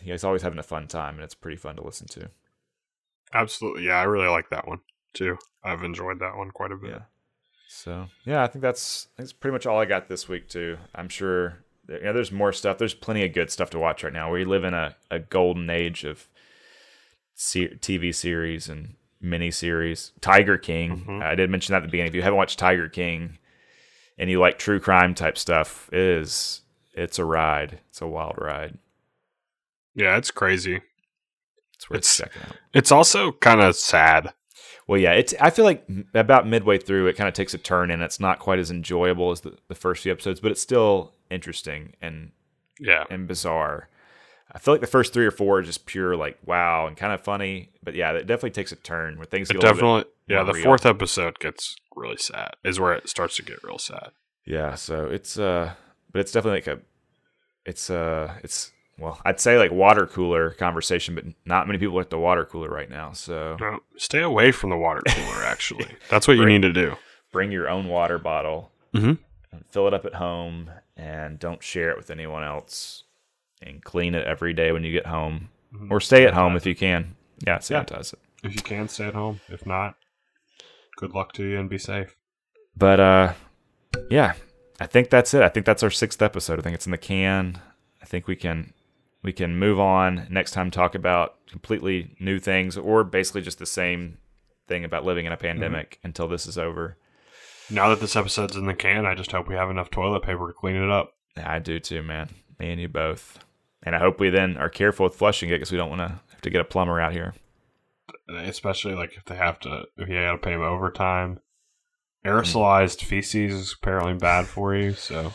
Speaker 1: he's always having a fun time, and it's pretty fun to listen to.
Speaker 2: Absolutely. Yeah, I really like that one too. I've enjoyed that one quite a bit.
Speaker 1: Yeah. So yeah, I think that's that's pretty much all I got this week too. I'm sure that, you know, there's more stuff. There's plenty of good stuff to watch right now. We live in a, a golden age of se- TV series and mini series. Tiger King.
Speaker 2: Mhm.
Speaker 1: I did mention that at the beginning. If you haven't watched Tiger King and you like true crime type stuff, it is it's a ride. It's a wild ride.
Speaker 2: Yeah, it's crazy.
Speaker 1: It's worth
Speaker 2: It's-
Speaker 1: checking out.
Speaker 2: It's also kind of sad.
Speaker 1: Well, yeah, it's. I feel like about midway through, it kind of takes a turn, and it's not quite as enjoyable as the, the first few episodes, but it's still interesting and
Speaker 2: Yeah.
Speaker 1: and bizarre. I feel like the first three or four are just pure like wow and kind of funny, but yeah, it definitely takes a turn where things
Speaker 2: It
Speaker 1: get a bit-
Speaker 2: definitely yeah, the
Speaker 1: real.
Speaker 2: fourth episode gets really sad. Is where it starts to get real sad.
Speaker 1: yeah. So it's uh, but it's definitely like a, it's uh, it's well, I'd say like water cooler conversation, but not many people at the water cooler right now. So
Speaker 2: No, stay away from the water cooler actually. That's what you need to do.
Speaker 1: bring your own water bottle.
Speaker 2: Mhm.
Speaker 1: and fill it up at home and don't share it with anyone else and clean it every day when you get home
Speaker 2: Mhm.
Speaker 1: or stay at home if you can yeah sanitize it
Speaker 2: If you can stay at home. If not, good luck to you and be safe.
Speaker 1: but uh yeah i think that's it i think that's our sixth episode i think it's in the can i think we can we can move on next time talk about completely new things or basically just the same thing about living in a pandemic until this is over
Speaker 2: Now that this episode's in the can, I just hope we have enough toilet paper to clean it up.
Speaker 1: i do too man me and you both and i hope we then are careful with flushing it because we don't want to have to get a plumber out here
Speaker 2: Especially like if they have to, if you got to pay them overtime. Aerosolized feces is apparently bad for you. So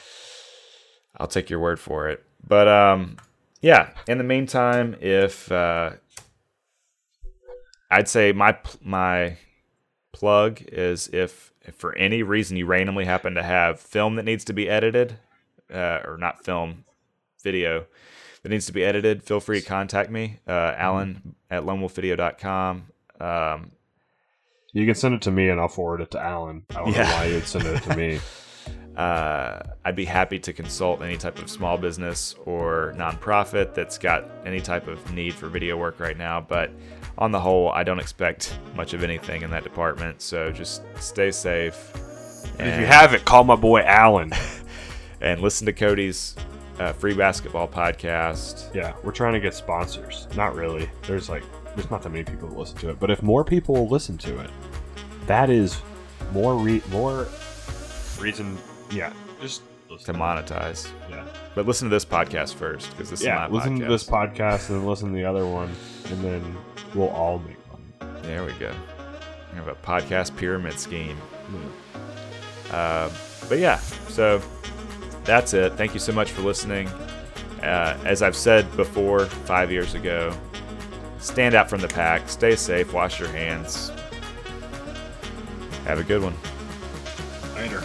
Speaker 1: I'll take your word for it. But um, yeah. In the meantime, if uh, I'd say my my plug is if, if for any reason you randomly happen to have film that needs to be edited, uh, or not film, video that needs to be edited, feel free to contact me, uh, Alan at lonewolfvideo.com. Um,
Speaker 2: you can send it to me and I'll forward it to Alan. I don't
Speaker 1: Yeah.
Speaker 2: know why you'd send it to me.
Speaker 1: uh, I'd be happy to consult any type of small business or nonprofit that's got any type of need for video work right now. But on the whole, I don't expect much of anything in that department. So just stay safe.
Speaker 2: And if you have it, call my boy Alan.
Speaker 1: and listen to Cody's uh, free basketball podcast.
Speaker 2: Yeah, we're trying to get sponsors. Not really. There's like there's not that many people that listen to it, but if more people listen to it, that is more re- more reason. Yeah, just
Speaker 1: To monetize,
Speaker 2: Yeah,
Speaker 1: but listen to this podcast first because this
Speaker 2: yeah.
Speaker 1: is my
Speaker 2: Listen
Speaker 1: podcast.
Speaker 2: to this podcast and then listen to the other one, and then we'll all make money.
Speaker 1: There we go. We have a podcast pyramid scheme. Uh, but yeah, so that's it. Thank you so much for listening. Uh, as I've said before, five years ago, stand out from the pack, stay safe, wash your hands. Have a good one.
Speaker 2: Later.